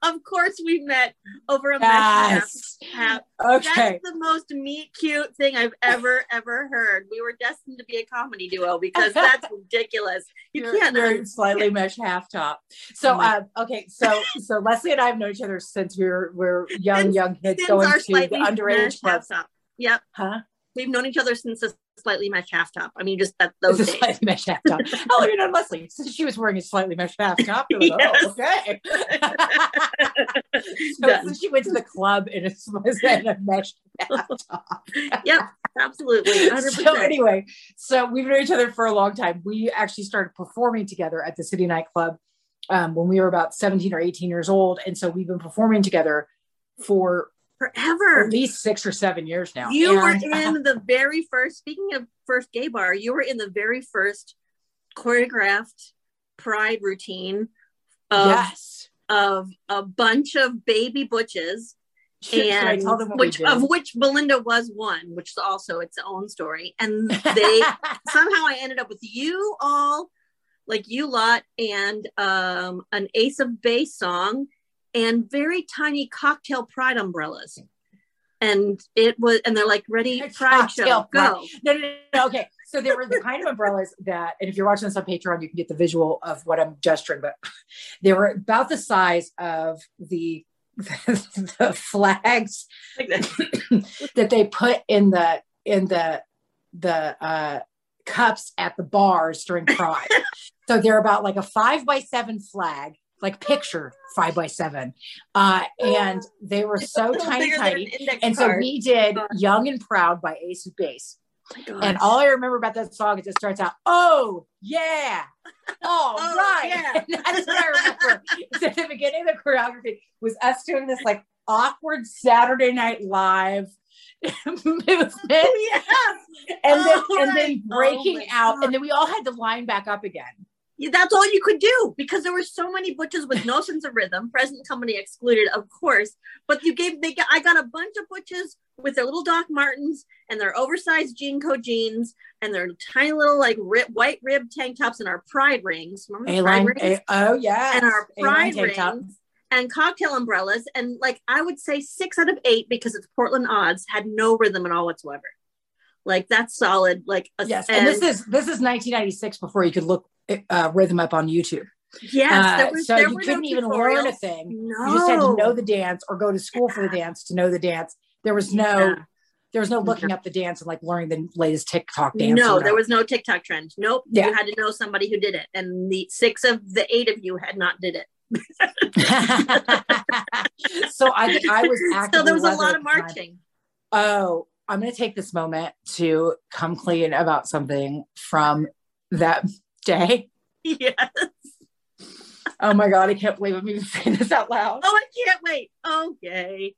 Speaker 5: of course, we met over a
Speaker 1: yes.
Speaker 5: message app.
Speaker 1: Okay.
Speaker 5: That's the most meet cute thing I've ever ever heard. We were destined to be a comedy duo because that's ridiculous. You
Speaker 1: You're-
Speaker 5: can't.
Speaker 1: you're slightly mesh half top. So
Speaker 5: Oh
Speaker 1: uh, okay, so so Leslie and I have known each other since we were we're young
Speaker 5: Since-
Speaker 1: young kids going to the
Speaker 5: slightly
Speaker 1: underage
Speaker 5: meshed
Speaker 1: clubs.
Speaker 5: Yep,
Speaker 1: Huh?
Speaker 5: we've known each other since a slightly meshed half top. I mean, just that those days.
Speaker 1: slightly mesh half top. oh, you known Leslie? Since she was wearing a slightly mesh half top. Like,
Speaker 5: Yes.
Speaker 1: Oh, okay. so she went to the club in a, in a mesh half top.
Speaker 5: yep, absolutely. 100%.
Speaker 1: so anyway, so we've known each other for a long time. We actually started performing together at the City Nightclub um, when we were about 17 or 18 years old. And so we've been performing together for
Speaker 5: Forever.
Speaker 1: at least six or seven years now.
Speaker 5: You were
Speaker 1: And-
Speaker 5: in the very first, speaking of first gay bar, you were in the very first choreographed pride routine of,
Speaker 1: yes.
Speaker 5: of a bunch of baby butches.
Speaker 1: Should, should I
Speaker 5: And
Speaker 1: tell them what
Speaker 5: which of which Belinda was one, which is also its own story. And they somehow I ended up with you all, like you lot, and um, an Ace of Base song, and very tiny cocktail pride umbrellas. And it was, and they're like, ready, pride show,
Speaker 1: Cocktail pride.
Speaker 5: go.
Speaker 1: no, no, no, no. Okay. So there were the kind of umbrellas that, and if you're watching this on Patreon, you can get the visual of what I'm gesturing, but they were about the size of the the flags
Speaker 5: that.
Speaker 1: that they put in the in the the uh cups at the bars during pride so they're about like a five by seven flag like picture five by seven uh and they were so
Speaker 5: Little
Speaker 1: tiny
Speaker 5: an
Speaker 1: tiny and so we did
Speaker 5: God.
Speaker 1: young and proud by ace of base
Speaker 5: Oh
Speaker 1: and all i remember about that song is it starts out oh yeah all
Speaker 5: Oh,
Speaker 1: right
Speaker 5: yeah.
Speaker 1: and that's what i remember so the beginning of the choreography was us doing this like awkward Saturday Night Live movement.
Speaker 5: yeah.
Speaker 1: And then
Speaker 5: Oh,
Speaker 1: and then breaking
Speaker 5: Oh
Speaker 1: out,
Speaker 5: God.
Speaker 1: and then we all had to line back up again.
Speaker 5: That's all you could do because there were so many butches with no sense of rhythm. Present company excluded, of course. But you gave they got, I got a bunch of butches with their little Doc Martens and their oversized jean co jeans and their tiny little like rib, white rib tank tops and our pride rings. Remember
Speaker 1: A
Speaker 5: pride rings?
Speaker 1: oh yeah,
Speaker 5: and our pride rings and cocktail umbrellas. And like I would say six out of eight because it's Portland odds had no rhythm at all whatsoever. Like that's solid. Like a,
Speaker 1: Yes, and, this is this is 1996 before you could look uh, rhythm up on YouTube.
Speaker 5: yes,
Speaker 1: Uh,
Speaker 5: there was,
Speaker 1: so
Speaker 5: there
Speaker 1: you couldn't
Speaker 5: no
Speaker 1: even learn a thing.
Speaker 5: No.
Speaker 1: You just had to know the dance or go to school for the dance to know the dance. There was no
Speaker 5: Yeah.
Speaker 1: there was no looking up the dance and like learning the latest TikTok dance.
Speaker 5: No, there was no TikTok trend. Nope.
Speaker 1: Yeah.
Speaker 5: You had to know somebody who did it. And the six of the eight of you had not did it.
Speaker 1: so I I was
Speaker 5: so there was a lot of marching.
Speaker 1: Oh, I'm going to take this moment to come clean about something from that day.
Speaker 5: Yes.
Speaker 1: Oh my God, I can't believe I'm even saying this out loud.
Speaker 5: Oh, I can't wait. Okay.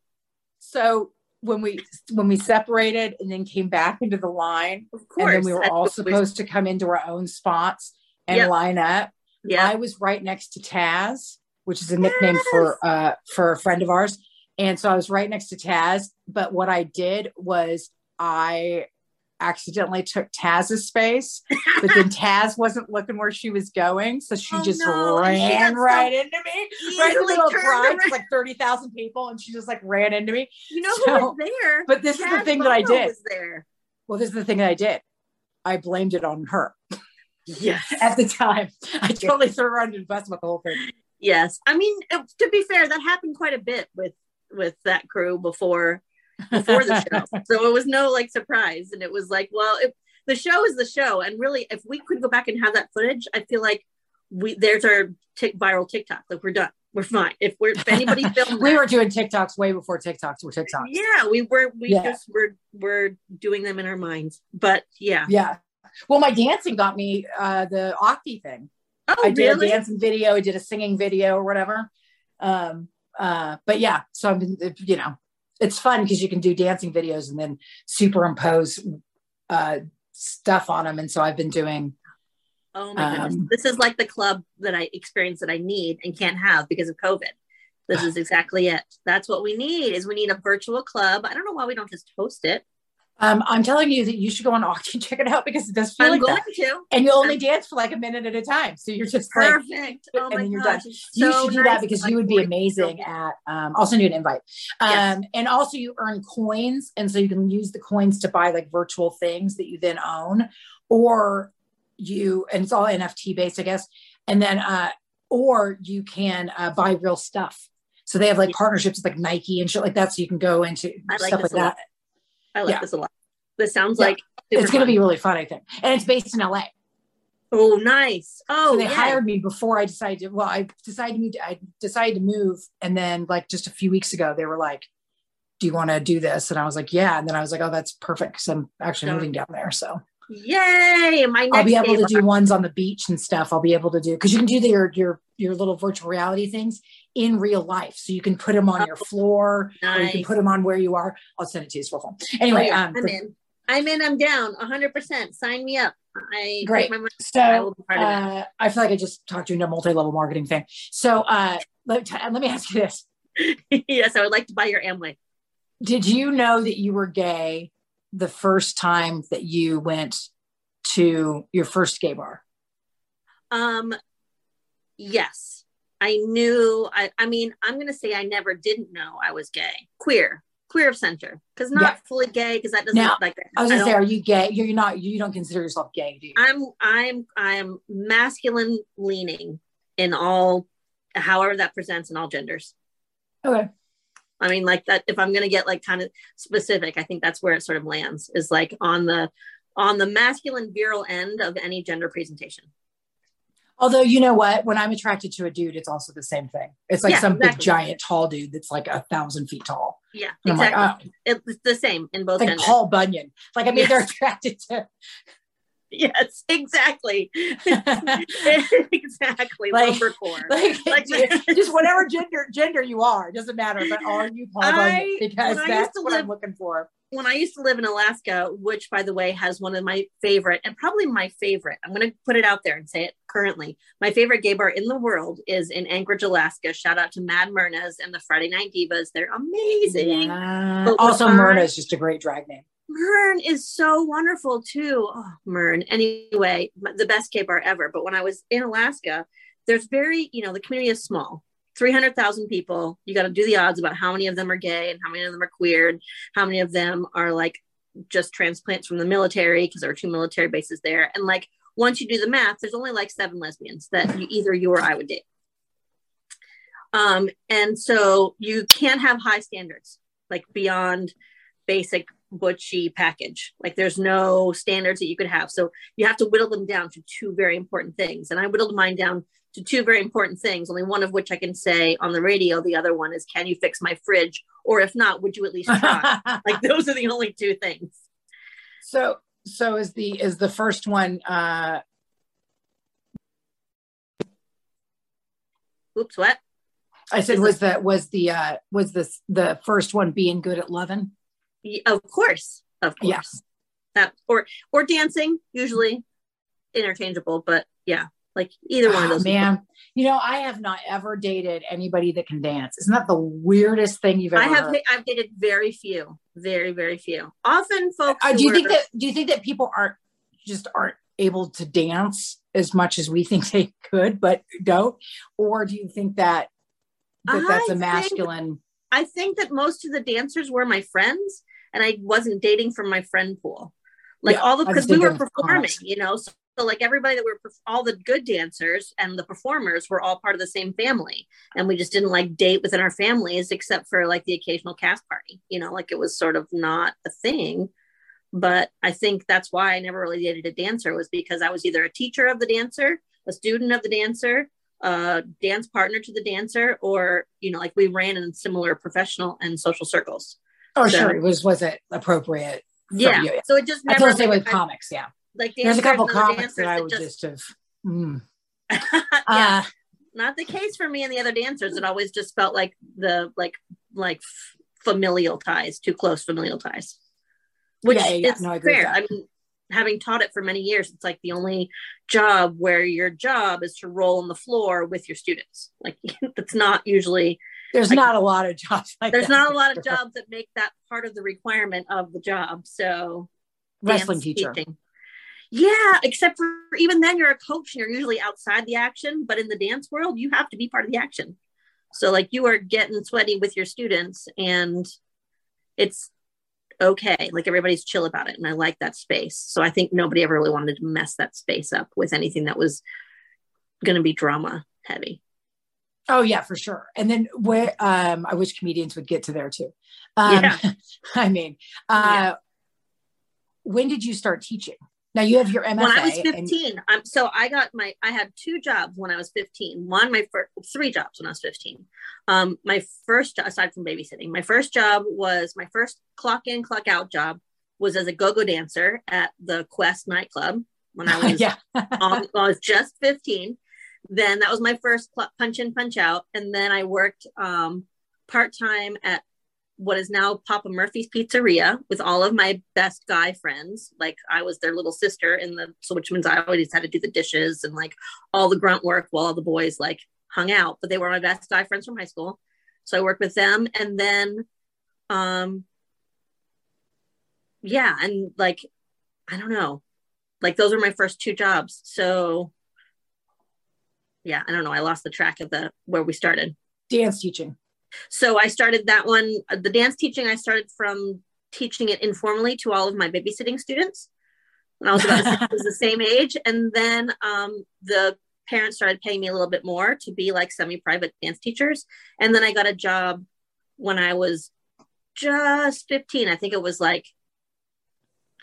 Speaker 1: So when we when we separated and then came back into the line,
Speaker 5: Of
Speaker 1: and
Speaker 5: course.
Speaker 1: then we were all supposed to come into our own spots and
Speaker 5: Yep.
Speaker 1: line up.
Speaker 5: Yeah.
Speaker 1: I was right next to Taz, which is a nickname for uh for a friend of ours. And so I was right next to Taz. But what I did was I accidentally took Taz's space, but then Taz wasn't looking where she was going. So she
Speaker 5: Oh,
Speaker 1: just
Speaker 5: no. And she
Speaker 1: ran
Speaker 5: so
Speaker 1: right into me. Right in the middle of
Speaker 5: turned
Speaker 1: pride,
Speaker 5: around.
Speaker 1: it's like 30,000 people, and she just like ran into me.
Speaker 5: You know who was there?
Speaker 1: But this is the thing that I did.
Speaker 5: Was there?
Speaker 1: Well, this is the thing that I did. I blamed it on her
Speaker 5: Yes.
Speaker 1: at the time. I totally threw her under the bus about the whole thing.
Speaker 5: Yes. I mean, to be fair, that happened quite a bit with with that crew before before the show. so it was no like surprise. And it was like, well, if the show is the show. And really, if we could go back and have that footage, I feel like we there's our tick viral TikTok. Like we're done. We're fine. If we're if anybody filmed
Speaker 1: we
Speaker 5: that-
Speaker 1: were doing TikToks way before TikToks were TikToks.
Speaker 5: yeah, we were we
Speaker 1: Yeah.
Speaker 5: just were we're doing them in our minds. But yeah.
Speaker 1: Yeah. Well, my dancing got me uh, the Octi thing.
Speaker 5: Oh
Speaker 1: I did
Speaker 5: really?
Speaker 1: a dancing video, I did a singing video or whatever. Um, uh, but yeah, so I've been, you know, it's fun because you can do dancing videos and then superimpose uh, stuff on them. And so I've been doing,
Speaker 5: Oh my goodness.
Speaker 1: Um,
Speaker 5: This is like the club that I experience that I need and can't have because of COVID. This is exactly it. That's what we need is we need a virtual club. I don't know why we don't just host it.
Speaker 1: Um, I'm telling you that you should go on Octi and check it out because it does feel
Speaker 5: I'm
Speaker 1: like
Speaker 5: going
Speaker 1: that.
Speaker 5: to.
Speaker 1: And you only dance for like a minute at a time. So you're just like,
Speaker 5: Perfect. Oh
Speaker 1: and
Speaker 5: my
Speaker 1: then you're
Speaker 5: gosh.
Speaker 1: done. you
Speaker 5: so
Speaker 1: should do
Speaker 5: nice
Speaker 1: that because you would be amazing at um i'll send you an invite um
Speaker 5: Yes.
Speaker 1: and also you earn coins and so you can use the coins to buy like virtual things that you then own or you and it's all nft based i guess and then uh or you can uh, buy real stuff so they have like
Speaker 5: Yeah.
Speaker 1: partnerships with like nike and shit like that so you can go into
Speaker 5: I
Speaker 1: stuff like
Speaker 5: lot.
Speaker 1: that
Speaker 5: I like
Speaker 1: Yeah.
Speaker 5: this a lot. This sounds
Speaker 1: Yeah.
Speaker 5: like
Speaker 1: it's going to be really fun i think and it's based in la
Speaker 5: Oh, nice. Oh,
Speaker 1: so they
Speaker 5: yeah.
Speaker 1: hired me before I decided. To, well, I decided to move. I decided to move, and then like just a few weeks ago, they were like, "Do you want to do this?" And I was like, "Yeah." And then I was like, "Oh, that's perfect because I'm actually moving down there, so
Speaker 5: Yay! My
Speaker 1: I'll be able to do ones on the beach and stuff. I'll be able to do because you can do the, your your your little virtual reality things in real life, so you can put them on your floor, or you can put them on where you are. I'll send it to you. For fun.
Speaker 5: Oh,
Speaker 1: Anyway,
Speaker 5: yeah.
Speaker 1: um,
Speaker 5: I'm in. I'm in. I'm down. 100. percent Sign me up. I
Speaker 1: Great.
Speaker 5: take my money. I
Speaker 1: So
Speaker 5: be part of it.
Speaker 1: uh, I feel like I just talked to you into a multi-level marketing thing. So uh, let, let me ask you this.
Speaker 5: yes, I would like to buy your Amway.
Speaker 1: Did you know that you were gay the first time that you went to your first gay bar?
Speaker 5: Um, yes, I knew. I, I mean, I'm gonna say I never didn't know I was gay, queer, queer of center, because not
Speaker 1: Yeah.
Speaker 5: fully gay, because that doesn't
Speaker 1: Now,
Speaker 5: like.
Speaker 1: I was gonna
Speaker 5: don't-
Speaker 1: say, are you gay? You're not. You don't consider yourself gay, do you?
Speaker 5: I'm I'm I'm masculine leaning in all, however that presents in all genders.
Speaker 1: Okay.
Speaker 5: I mean, like that. If I'm gonna get like kind of specific, I think that's where it sort of lands is like on the on the masculine virile end of any gender presentation.
Speaker 1: Although you know what, when I'm attracted to a dude, it's also the same thing. It's like
Speaker 5: Yeah,
Speaker 1: some big giant tall dude that's like a thousand feet tall.
Speaker 5: Yeah,
Speaker 1: And
Speaker 5: exactly.
Speaker 1: like, oh,
Speaker 5: It's the same in both
Speaker 1: like
Speaker 5: genders.
Speaker 1: Paul Bunyan. Like I mean, they're attracted to.
Speaker 5: yes, exactly. exactly.
Speaker 1: Like- like,
Speaker 5: Like-
Speaker 1: just whatever gender gender you are, It doesn't matter. But are you Paul
Speaker 5: I-
Speaker 1: it? Because
Speaker 5: when I used
Speaker 1: that's what
Speaker 5: live-
Speaker 1: I'm looking for.
Speaker 5: when I used to live in Alaska, which by the way has one of my favorite and probably my favorite, I'm going to put it out there and say it currently. My favorite gay bar in the world is in Anchorage, Alaska. Shout out to Mad Myrna's and the Friday Night Divas. They're amazing.
Speaker 1: Yeah. Also,
Speaker 5: I-
Speaker 1: Myrna is just a great drag name.
Speaker 5: Mern is so wonderful too. Oh. Anyway, the best gay bar ever. But when I was in Alaska, there's very, you know, the community is small. 300,000 people. You got to do the odds about how many of them are gay and how many of them are queer and how many of them are like just transplants from the military because there are two military bases there. And like once you do the math, there's only like seven lesbians that you, either you or I would date. Um, and so you can't have high standards like beyond basic butchy package. Like there's no standards that you could have. So you have to whittle them down to two very important things. And I whittled mine down to two very important things, only one of which I can say on the radio. The other one is, can you fix my fridge? Or if not, would you at least try? like those are the only two things.
Speaker 1: so so is the is the first one uh
Speaker 5: Oops, what?
Speaker 1: I said
Speaker 5: Is
Speaker 1: was the was the uh was this the first one being good at loving?
Speaker 5: Of course, of course.
Speaker 1: Yeah.
Speaker 5: That or or dancing, usually interchangeable, but yeah, like either one of
Speaker 1: Oh,
Speaker 5: those.
Speaker 1: man. You know, I have not ever dated anybody that can dance. Isn't that the weirdest thing you've ever
Speaker 5: I have
Speaker 1: heard?
Speaker 5: I've dated very few, very very few. Often folks.
Speaker 1: Uh, do you think that do you think that people aren't just aren't able to dance as much as we think they could but don't or do you think that, that
Speaker 5: I
Speaker 1: that's a
Speaker 5: think-
Speaker 1: masculine
Speaker 5: I think that most of the dancers were my friends, and I wasn't dating from my friend pool. Like
Speaker 1: Yeah,
Speaker 5: all the because we were performing, you know. So, so like everybody that were all the good dancers and the performers were all part of the same family, and we just didn't like date within our families except for like the occasional cast party. You know, like it was sort of not a thing. But I think that's why I never really dated a dancer was because I was either a teacher of the dancer, a student of the dancer, a dance partner to the dancer, or you know, like we ran in similar professional and social circles.
Speaker 1: oh
Speaker 5: So-
Speaker 1: sure it was was it appropriate
Speaker 5: Yeah.
Speaker 1: you?
Speaker 5: So it just
Speaker 1: I
Speaker 5: never
Speaker 1: feel the same with
Speaker 5: I-
Speaker 1: comics yeah
Speaker 5: like
Speaker 1: there's a couple comics that I
Speaker 5: that
Speaker 1: would just, have mm.
Speaker 5: yeah,
Speaker 1: uh,
Speaker 5: not the case for me and the other dancers. It always just felt like the like like familial ties, too close familial ties. Which
Speaker 1: Yeah, yeah,
Speaker 5: is
Speaker 1: No, I agree
Speaker 5: fair. I mean, having taught it for many years, it's like the only job where your job is to roll on the floor with your students. Like that's not usually
Speaker 1: there's
Speaker 5: Like-
Speaker 1: not a lot of jobs like
Speaker 5: there's not a lot of jobs that make that part of the requirement of the job. So
Speaker 1: wrestling teacher
Speaker 5: teaching. Yeah, except for even then you're a coach and you're usually outside the action, but in the dance world, you have to be part of the action. So like you are getting sweaty with your students and it's okay. Like everybody's chill about it. And I like that space. So I think nobody ever really wanted to mess that space up with anything that was going to be drama heavy.
Speaker 1: Oh yeah, for sure. And then where um I wish comedians would get to there too. Um
Speaker 5: Yeah.
Speaker 1: I mean, uh when did you start teaching? Now you have your MFA.
Speaker 5: when I was
Speaker 1: and-
Speaker 5: 15, um, so I got my, I had two jobs when I was 15. One, my first, three jobs when I was 15. Um, my first, aside from babysitting, my first job was my first clock in, clock out job was as a go-go dancer at the Quest nightclub when I was
Speaker 1: yeah.
Speaker 5: on, I was just 15. Then that was my first cl- punch in, punch out. And then I worked um, part time at what is now Papa Murphy's Pizzeria with all of my best guy friends. Like I was their little sister in the, so which means I always had to do the dishes and like all the grunt work while all the boys like hung out. But they were my best guy friends from high school. So I worked with them. And then, um, yeah. And like, I don't know, like those were my first two jobs. So yeah, I don't know. I lost the track of the where we started.
Speaker 1: Dance teaching.
Speaker 5: So I started that one. uh, The dance teaching I started from teaching it informally to all of my babysitting students when I was about the, was the same age, and then um, the parents started paying me a little bit more to be like semi-private dance teachers, and then I got a job when I was just 15. I think it was like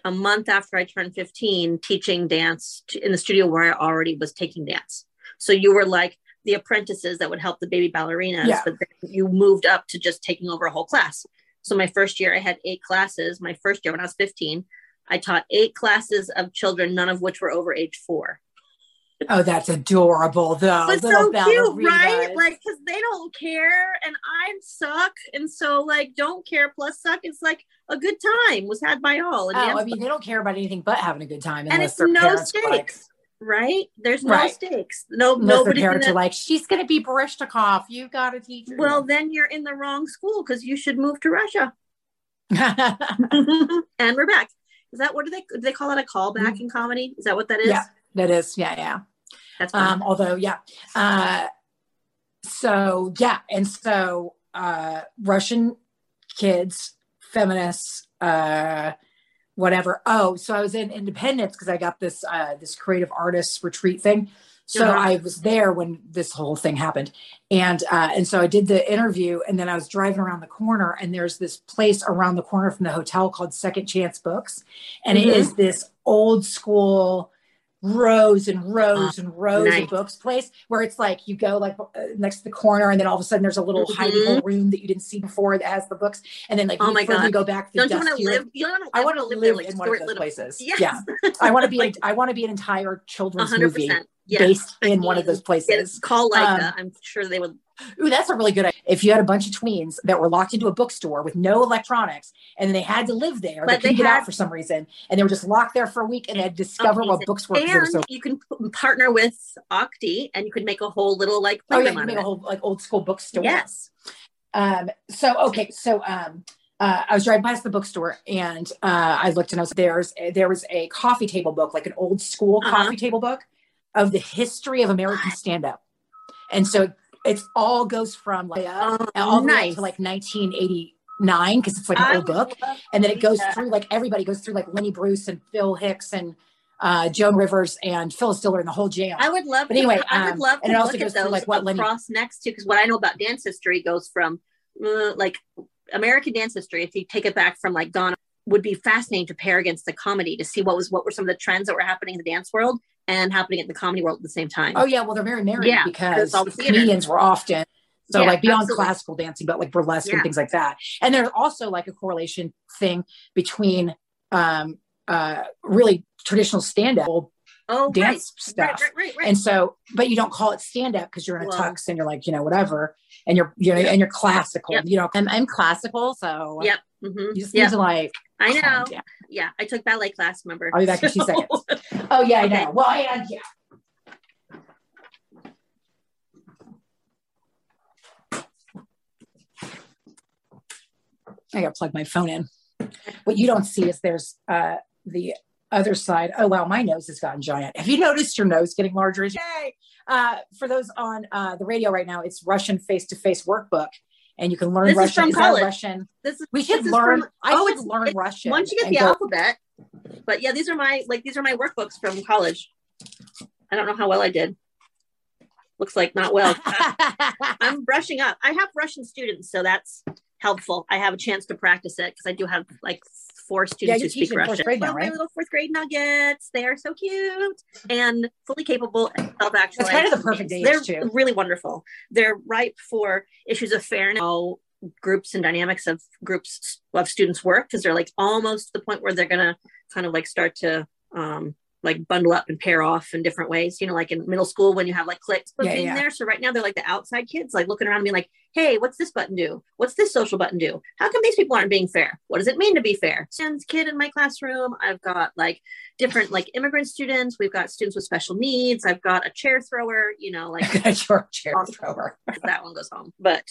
Speaker 5: a month after I turned 15, teaching dance in the studio where I already was taking dance. So you were like the apprentices that would help the baby ballerinas,
Speaker 1: Yeah.
Speaker 5: but then you moved up to just taking over a whole class. So my first year, I had eight classes. My first year when I was 15, I taught eight classes of children, none of which were over age four.
Speaker 1: Oh, that's adorable, though.
Speaker 5: But so cute, right? Like, because they don't care, and I suck, and so like, don't care plus suck. It's like a good time was had by all.
Speaker 1: And oh, I mean, they don't care about anything but having a good time,
Speaker 5: and it's no stakes. Like, right? There's no right. stakes. No,
Speaker 1: Unless nobody. parents are like, she's going to be Baryshnikov. You got to teach her.
Speaker 5: Well, then you're in the wrong school because you should move to Russia. and we're back. Is that what do they do? They call it a callback mm-hmm. in comedy? Is that what that is?
Speaker 1: Yeah, that is. Yeah, yeah. That's um, although, yeah. Uh, so yeah, and so uh, Russian kids, feminists, uh, whatever. Oh, so I was in Independence because I got this uh, this creative artists retreat thing. So uh-huh. I was there when this whole thing happened, and uh, and so I did the interview, and then I was driving around the corner, and there's this place around the corner from the hotel called Second Chance Books, and mm-hmm. it is this old school rows and rows and rows nice. of books place where it's like you go like uh, next to the corner and then all of a sudden there's a little mm-hmm. hole room that you didn't see before that has the books and then like
Speaker 5: oh my god
Speaker 1: you go back
Speaker 5: don't you want to live you
Speaker 1: to I want to live, live like in one of those little, places yes. yeah I want to be like, I want to be an entire children's 100%. movie yes. based in I mean, one of those places
Speaker 5: call like um, I'm sure they would
Speaker 1: Ooh, that's a really good idea. If you had a bunch of tweens that were locked into a bookstore with no electronics and they had to live there, but they couldn't get out for some reason, and they were just locked there for a week and they had to discover amazing. what books were.
Speaker 5: And so you can partner with Octi and you could make a whole little like
Speaker 1: oh yeah, you can make a whole like old school bookstore.
Speaker 5: Yes.
Speaker 1: Um. So okay. So um. Uh, I was driving past the bookstore and uh, I looked and I was there's there was a coffee table book, like an old school uh-huh. coffee table book of the history of American stand up. And so it's all goes from like oh, all nice. to like 1989 because it's like an I old book, and then it goes that. through like everybody goes through like Lenny Bruce and Bill Hicks and uh, Joan Rivers and Phyllis Diller and the whole jam.
Speaker 5: I would love.
Speaker 1: But anyway,
Speaker 5: to, I would um, love to and it also goes through like what Lenny cross next to because what I know about dance history goes from uh, like American dance history. If you take it back from like Donna would be fascinating to pair against the comedy to see what was what were some of the trends that were happening in the dance world and happening in the comedy world at the same time.
Speaker 1: Oh yeah, well they're very married yeah, because all the comedians were often so yeah, like beyond absolutely. classical dancing, but like burlesque yeah. and things like that. And there's also like a correlation thing between um uh really traditional stand-up oh, dance
Speaker 5: right.
Speaker 1: stuff.
Speaker 5: Right, right,
Speaker 1: and so, but you don't call it stand-up because you're in a well, tux and you're like, you know, whatever. And you're you know, and you're classical. Yep. You know, I'm, I'm classical, so
Speaker 5: yep. Mm-hmm.
Speaker 1: You just yep. need to like
Speaker 5: I know. Yeah, I took ballet class. Remember?
Speaker 1: I'll be back in two seconds. Oh yeah, I know. Well, and yeah. I gotta plug my phone in. What you don't see is there's uh, the other side. Oh wow, my nose has gotten giant. Have you noticed your nose getting larger? Yay! Uh, for those on uh, the radio right now, it's Russian face-to-face workbook, and you can learn
Speaker 5: this
Speaker 1: Russian.
Speaker 5: Is from college.
Speaker 1: Russian. This is, we should learn. From, I oh, should learn Russian.
Speaker 5: Once you get the go, alphabet. But yeah, these are my like these are my workbooks from college. I don't know how well I did. Looks like not well. I'm brushing up. I have Russian students, so that's helpful. I have a chance to practice it because I do have like four students yeah, who speak Russian.
Speaker 1: Grade now, right?
Speaker 5: My little fourth grade nuggets. They are so cute and fully capable of actually.
Speaker 1: It's kind of the perfect age
Speaker 5: They're
Speaker 1: too.
Speaker 5: really wonderful. They're ripe for issues of fairness, groups and dynamics of groups of students work because they're like almost the point where they're gonna kind of like start to um, like bundle up and pair off in different ways. You know, like in middle school when you have like cliques yeah, yeah. there. So right now they're like the outside kids, like looking around and being like, "Hey, what's this button do? What's this social button do? How come these people aren't being fair? What does it mean to be fair?" Stands kid in my classroom. I've got like different like immigrant students. We've got students with special needs. I've got a chair thrower. You know, like
Speaker 1: a chair thrower.
Speaker 5: that one goes home. But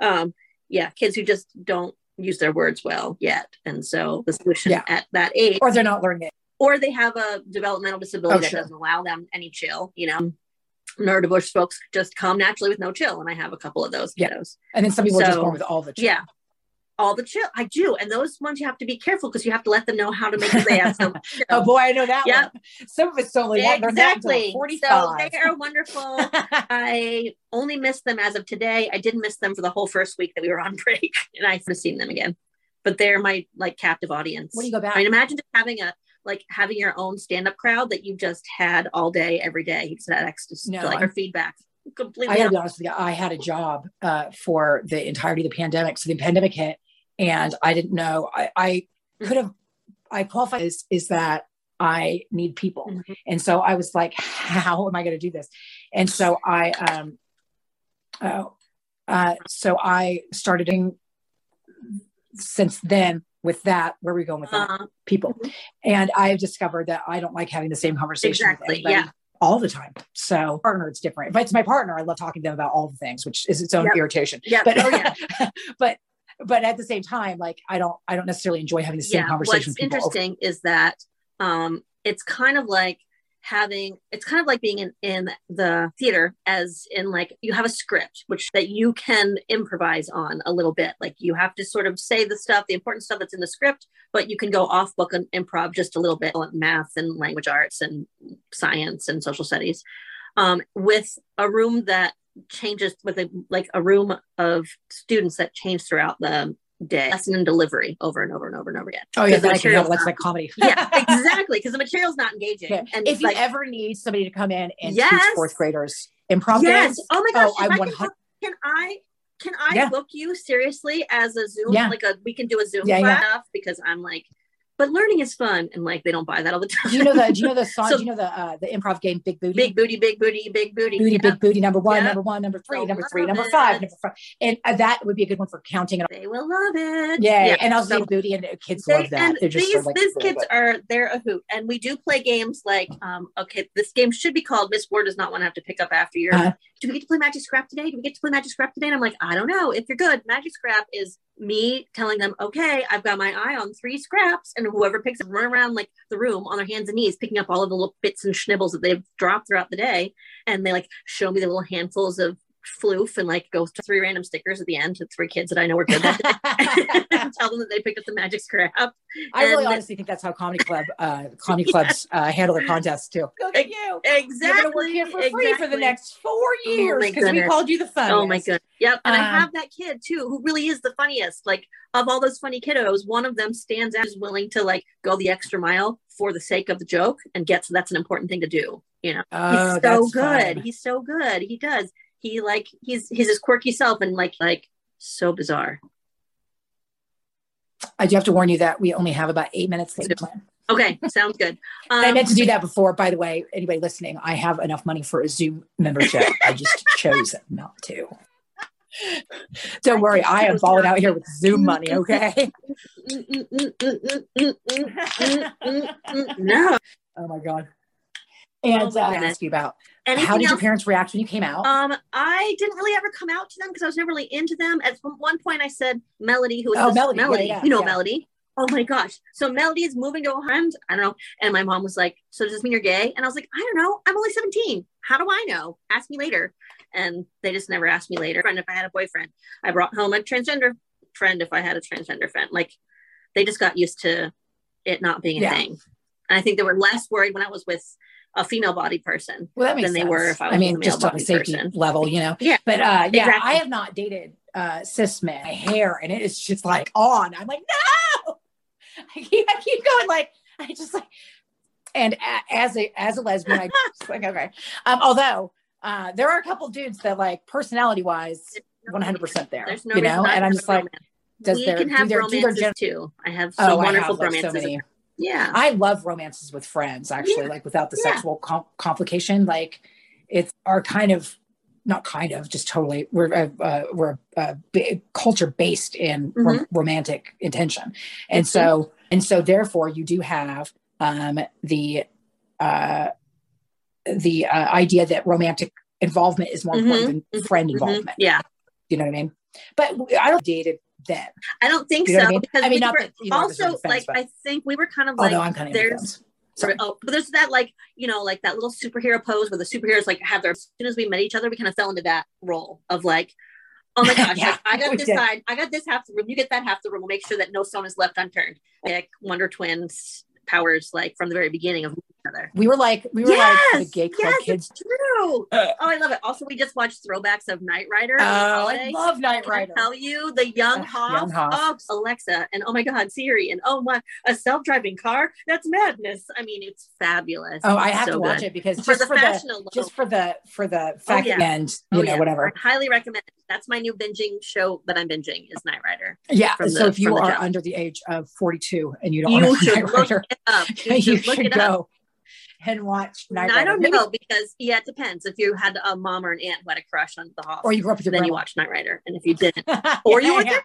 Speaker 5: um, yeah, kids who just don't use their words well yet. And so the solution yeah. at that age,
Speaker 1: or they're not learning it,
Speaker 5: or they have a developmental disability oh, that sure. doesn't allow them any chill, you know. Neurodiverse folks just come naturally with no chill, and I have a couple of those
Speaker 1: yeah.
Speaker 5: kiddos.
Speaker 1: And then some people so, just born with all the chill.
Speaker 5: Yeah, all the chill. I do, and those ones you have to be careful because you have to let them know how to make sure they have some.
Speaker 1: oh boy, I know that yep. one. Some of it's only
Speaker 5: exactly. So they are wonderful. I only missed them as of today. I didn't miss them for the whole first week that we were on break, and I have seen them again. But they're my like captive audience.
Speaker 1: When you go back,
Speaker 5: I mean, imagine just having a like having your own stand-up crowd that you just had all day, every day. Just had access no, like our feedback. Completely.
Speaker 1: I gotta be honest with you. I had a job uh, for the entirety of the pandemic. So the pandemic hit, and I didn't know. I, I could have I qualify is is that I need people. Mm-hmm. And so I was like, how am I going to do this? And so I, um, uh, uh, so I started doing since then with that. Where are we going with? Uh-huh. People. Mm-hmm. And I've discovered that I don't like having the same conversation exactly. yeah. all the time. So partner, it's different. If it's my partner, I love talking to them about all the things, which is its own yep. irritation.
Speaker 5: Yeah.
Speaker 1: But,
Speaker 5: oh, yeah.
Speaker 1: but but at the same time, like I don't I don't necessarily enjoy having the same yeah. conversation.
Speaker 5: What's interesting is that um, it's kind of like having it's kind of like being in, in the theater as in like you have a script which that you can improvise on a little bit. Like you have to sort of say the stuff the important stuff that's in the script but you can go off book and improv just a little bit on math and language arts and science and social studies. Um, with a room that changes with a like a room of students that change throughout the day lesson and delivery over and over and over and over again.
Speaker 1: Oh yeah, that can help. That's like comedy.
Speaker 5: yeah, exactly. Because the material's not engaging. Yeah.
Speaker 1: And if like, you ever need somebody to come in and yes. teach fourth graders improv
Speaker 5: yes. Games, oh my gosh, oh, I 100- can I can I yeah. book you seriously as a Zoom? Yeah. Like a we can do a Zoom yeah, yeah. because I'm like but learning is fun and like they don't buy that all the time.
Speaker 1: Do you know the do you know the song? So, do you know the uh, the improv game Big Booty?
Speaker 5: Big booty, big booty, big booty.
Speaker 1: Booty, yeah. big booty, number one, yeah. number one, number three, number three, number it. five, number five. And uh, that would be a good one for counting.
Speaker 5: They will love it.
Speaker 1: Yeah. yeah. And also so, booty and kids they, love that.
Speaker 5: They're just these, like, these kids are they're a hoot. And we do play games like um okay, this game should be called Miss Ward does not want to have to pick up after you. Uh-huh. Do we get to play Magic Scrap today? Do we get to play Magic Scrap today? And I'm like, I don't know. If you're good, Magic Scrap is me telling them, okay, I've got my eye on three scraps, and whoever picks run around like the room on their hands and knees, picking up all of the little bits and schnibbles that they've dropped throughout the day. And they like show me the little handfuls of floof and like go to three random stickers at the end to three kids that I know were good that tell them that they picked up the magic scrap.
Speaker 1: I really honestly think that's how comedy club uh comedy clubs uh, handle their contests too. Look at you.
Speaker 5: Exactly. You're work
Speaker 1: here for exactly. free for the next four years because oh we called you the fun.
Speaker 5: Oh my god. Yep. And um, I have that kid too who really is the funniest. Like of all those funny kiddos, one of them stands out is willing to like go the extra mile for the sake of the joke and gets that's an important thing to do. You know, oh, he's so good. Fun. He's so good. He does he like he's he's his quirky self and like like so bizarre.
Speaker 1: I do have to warn you that we only have about eight minutes to plan.
Speaker 5: Okay, sounds good.
Speaker 1: Um, I meant to do that before. By the way, anybody listening, I have enough money for a Zoom membership. I just chose not to. Don't worry, I am falling out here with Zoom money. Okay. no. Oh my god. And uh, ask you about Anything how did else? your parents react when you came out?
Speaker 5: Um, I didn't really ever come out to them because I was never really into them. At one point, I said Melody, who was oh, Melody, Melody. Yeah, yeah, you know yeah. Melody. Oh my gosh! So Melody is moving to a friend. I don't know. And my mom was like, "So does this mean you're gay?" And I was like, "I don't know. I'm only 17. How do I know? Ask me later." And they just never asked me later. And if I had a boyfriend, I brought home a transgender friend. If I had a transgender friend, like they just got used to it not being a thing. And I think they were less worried when I was with a female body person
Speaker 1: well, than
Speaker 5: sense.
Speaker 1: they were if I was I mean, just on a safety person. level, you know?
Speaker 5: Yeah.
Speaker 1: But uh, yeah, exactly. I have not dated uh, cis men. My hair and it is just like on. I'm like, no. I keep, I keep going like, I just like, and a, as a as a lesbian, I just like okay. Um, although uh, there are a couple dudes that like personality wise, 100 percent there. There's no you know, and I'm just like,
Speaker 5: does we there, can have romances gen- too. I have some oh, wonderful have, romances. So many yeah
Speaker 1: i love romances with friends actually yeah. like without the yeah. sexual com- complication like it's our kind of not kind of just totally we're uh, uh, we're a b- culture based in mm-hmm. ro- romantic intention and mm-hmm. so and so therefore you do have um the uh the uh, idea that romantic involvement is more mm-hmm. important than friend mm-hmm. involvement
Speaker 5: yeah
Speaker 1: you know what i mean but i don't dated then.
Speaker 5: I don't think you know so I mean? because I mean, we were, that, also like but... I think we were kind of like oh, I'm kind of there's Sorry. Oh, but there's that like you know like that little superhero pose where the superheroes like have their as soon as we met each other we kind of fell into that role of like oh my gosh yeah, like, I got this did. side I got this half the room you get that half the room we'll make sure that no stone is left unturned like Wonder Twins powers like from the very beginning of other.
Speaker 1: We were like, we were
Speaker 5: yes,
Speaker 1: like the gay club
Speaker 5: yes,
Speaker 1: kids.
Speaker 5: It's true. Uh. oh, I love it. Also, we just watched throwbacks of Knight Rider.
Speaker 1: Oh, I love Knight
Speaker 5: Can I
Speaker 1: Rider.
Speaker 5: tell you, the young
Speaker 1: Ugh,
Speaker 5: Hoff,
Speaker 1: young Hoff.
Speaker 5: oh, Alexa, and oh my God, Siri, and oh my, a self-driving car. That's madness. I mean, it's fabulous.
Speaker 1: Oh, I have
Speaker 5: so
Speaker 1: to watch
Speaker 5: good.
Speaker 1: it because
Speaker 5: for
Speaker 1: just
Speaker 5: the
Speaker 1: for the
Speaker 5: alone.
Speaker 1: just for the for the oh, fact
Speaker 5: yeah.
Speaker 1: and oh, you
Speaker 5: Oh,
Speaker 1: know
Speaker 5: yeah.
Speaker 1: whatever.
Speaker 5: I highly recommend it. That's my new binging show that I'm binging is Knight Rider.
Speaker 1: Yeah.
Speaker 5: from
Speaker 1: so if you are
Speaker 5: jump.
Speaker 1: under the age of 42 and you don't
Speaker 5: You
Speaker 1: know
Speaker 5: should
Speaker 1: Knight
Speaker 5: look
Speaker 1: Rider,
Speaker 5: it up. You
Speaker 1: you
Speaker 5: should look
Speaker 1: should
Speaker 5: it up.
Speaker 1: And watch Knight
Speaker 5: I don't know because yeah, it depends. If you had a mom or an aunt who had a crush on the Hoff,
Speaker 1: Or you grew up with your
Speaker 5: then you
Speaker 1: grandma.
Speaker 5: watch Knight Rider, and if you didn't, or you were
Speaker 1: yeah.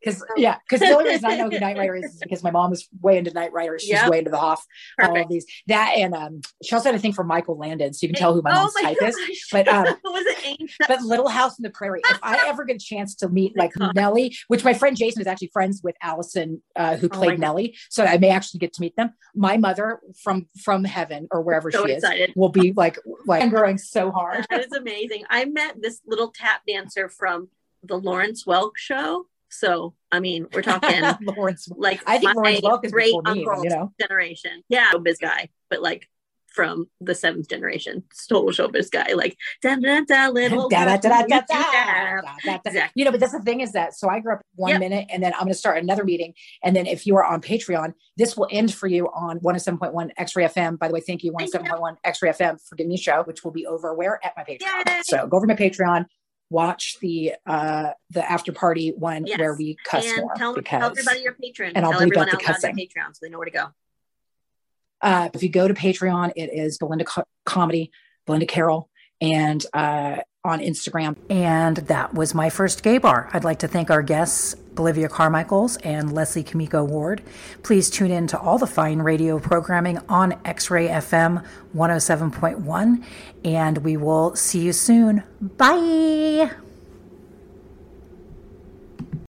Speaker 1: Because yeah, because the only reason I know who Knight Rider is, is because my mom was way into Knight Rider. She's
Speaker 5: Yep.
Speaker 1: way into the Hoff. All of these that and um, she also had a thing for Michael Landon, so you can tell who my mom's
Speaker 5: oh my
Speaker 1: type is. But, um,
Speaker 5: was it?
Speaker 1: But Little House in the Prairie. If I ever get a chance to meet like Nellie, which my friend Jason is actually friends with Allison, uh, who
Speaker 5: Oh
Speaker 1: played
Speaker 5: God.
Speaker 1: Nellie, so I may actually get to meet them. My mother from from heaven or wherever
Speaker 5: so
Speaker 1: she
Speaker 5: excited.
Speaker 1: is will be like like I'm growing so hard.
Speaker 5: That is amazing. I met this little tap dancer from the Lawrence Welk show. So I mean, we're talking
Speaker 1: Lawrence.
Speaker 5: like
Speaker 1: I think Lawrence Welk is
Speaker 5: great uncle's
Speaker 1: you know.
Speaker 5: generation. Yeah, showbiz guy, but like from the seventh generation, total showbiz guy. Like da da da little
Speaker 1: Da, da, da, da, da,
Speaker 5: you
Speaker 1: know, but that's the thing is that so I grew up one
Speaker 5: Yep.
Speaker 1: minute and then I'm going to start another meeting. And then if you are on Patreon, this will end for you on 107.1 X Ray FM. By the way, thank you,
Speaker 5: Thank you.
Speaker 1: 107.1 X Ray FM for giving me a show, which will be over where at my Patreon.
Speaker 5: Yay.
Speaker 1: So go over to my Patreon, watch the uh the after party one
Speaker 5: Yes.
Speaker 1: where we cuss
Speaker 5: and
Speaker 1: more
Speaker 5: tell,
Speaker 1: because
Speaker 5: tell everybody your patron.
Speaker 1: and I'll
Speaker 5: tell
Speaker 1: bleep
Speaker 5: everyone
Speaker 1: out the
Speaker 5: loud their
Speaker 1: cussing.
Speaker 5: Patreon so they know where to go.
Speaker 1: uh, if you go to Patreon, it is Belinda Co- Comedy, Belinda Carroll, and uh, on Instagram. And that was my first gay bar. I'd like to thank our guests, Bolivia Carmichaels and Leslie Kimiko Ward. Please tune in to all the fine radio programming on X Ray FM 107.1, and we will see you soon. Bye.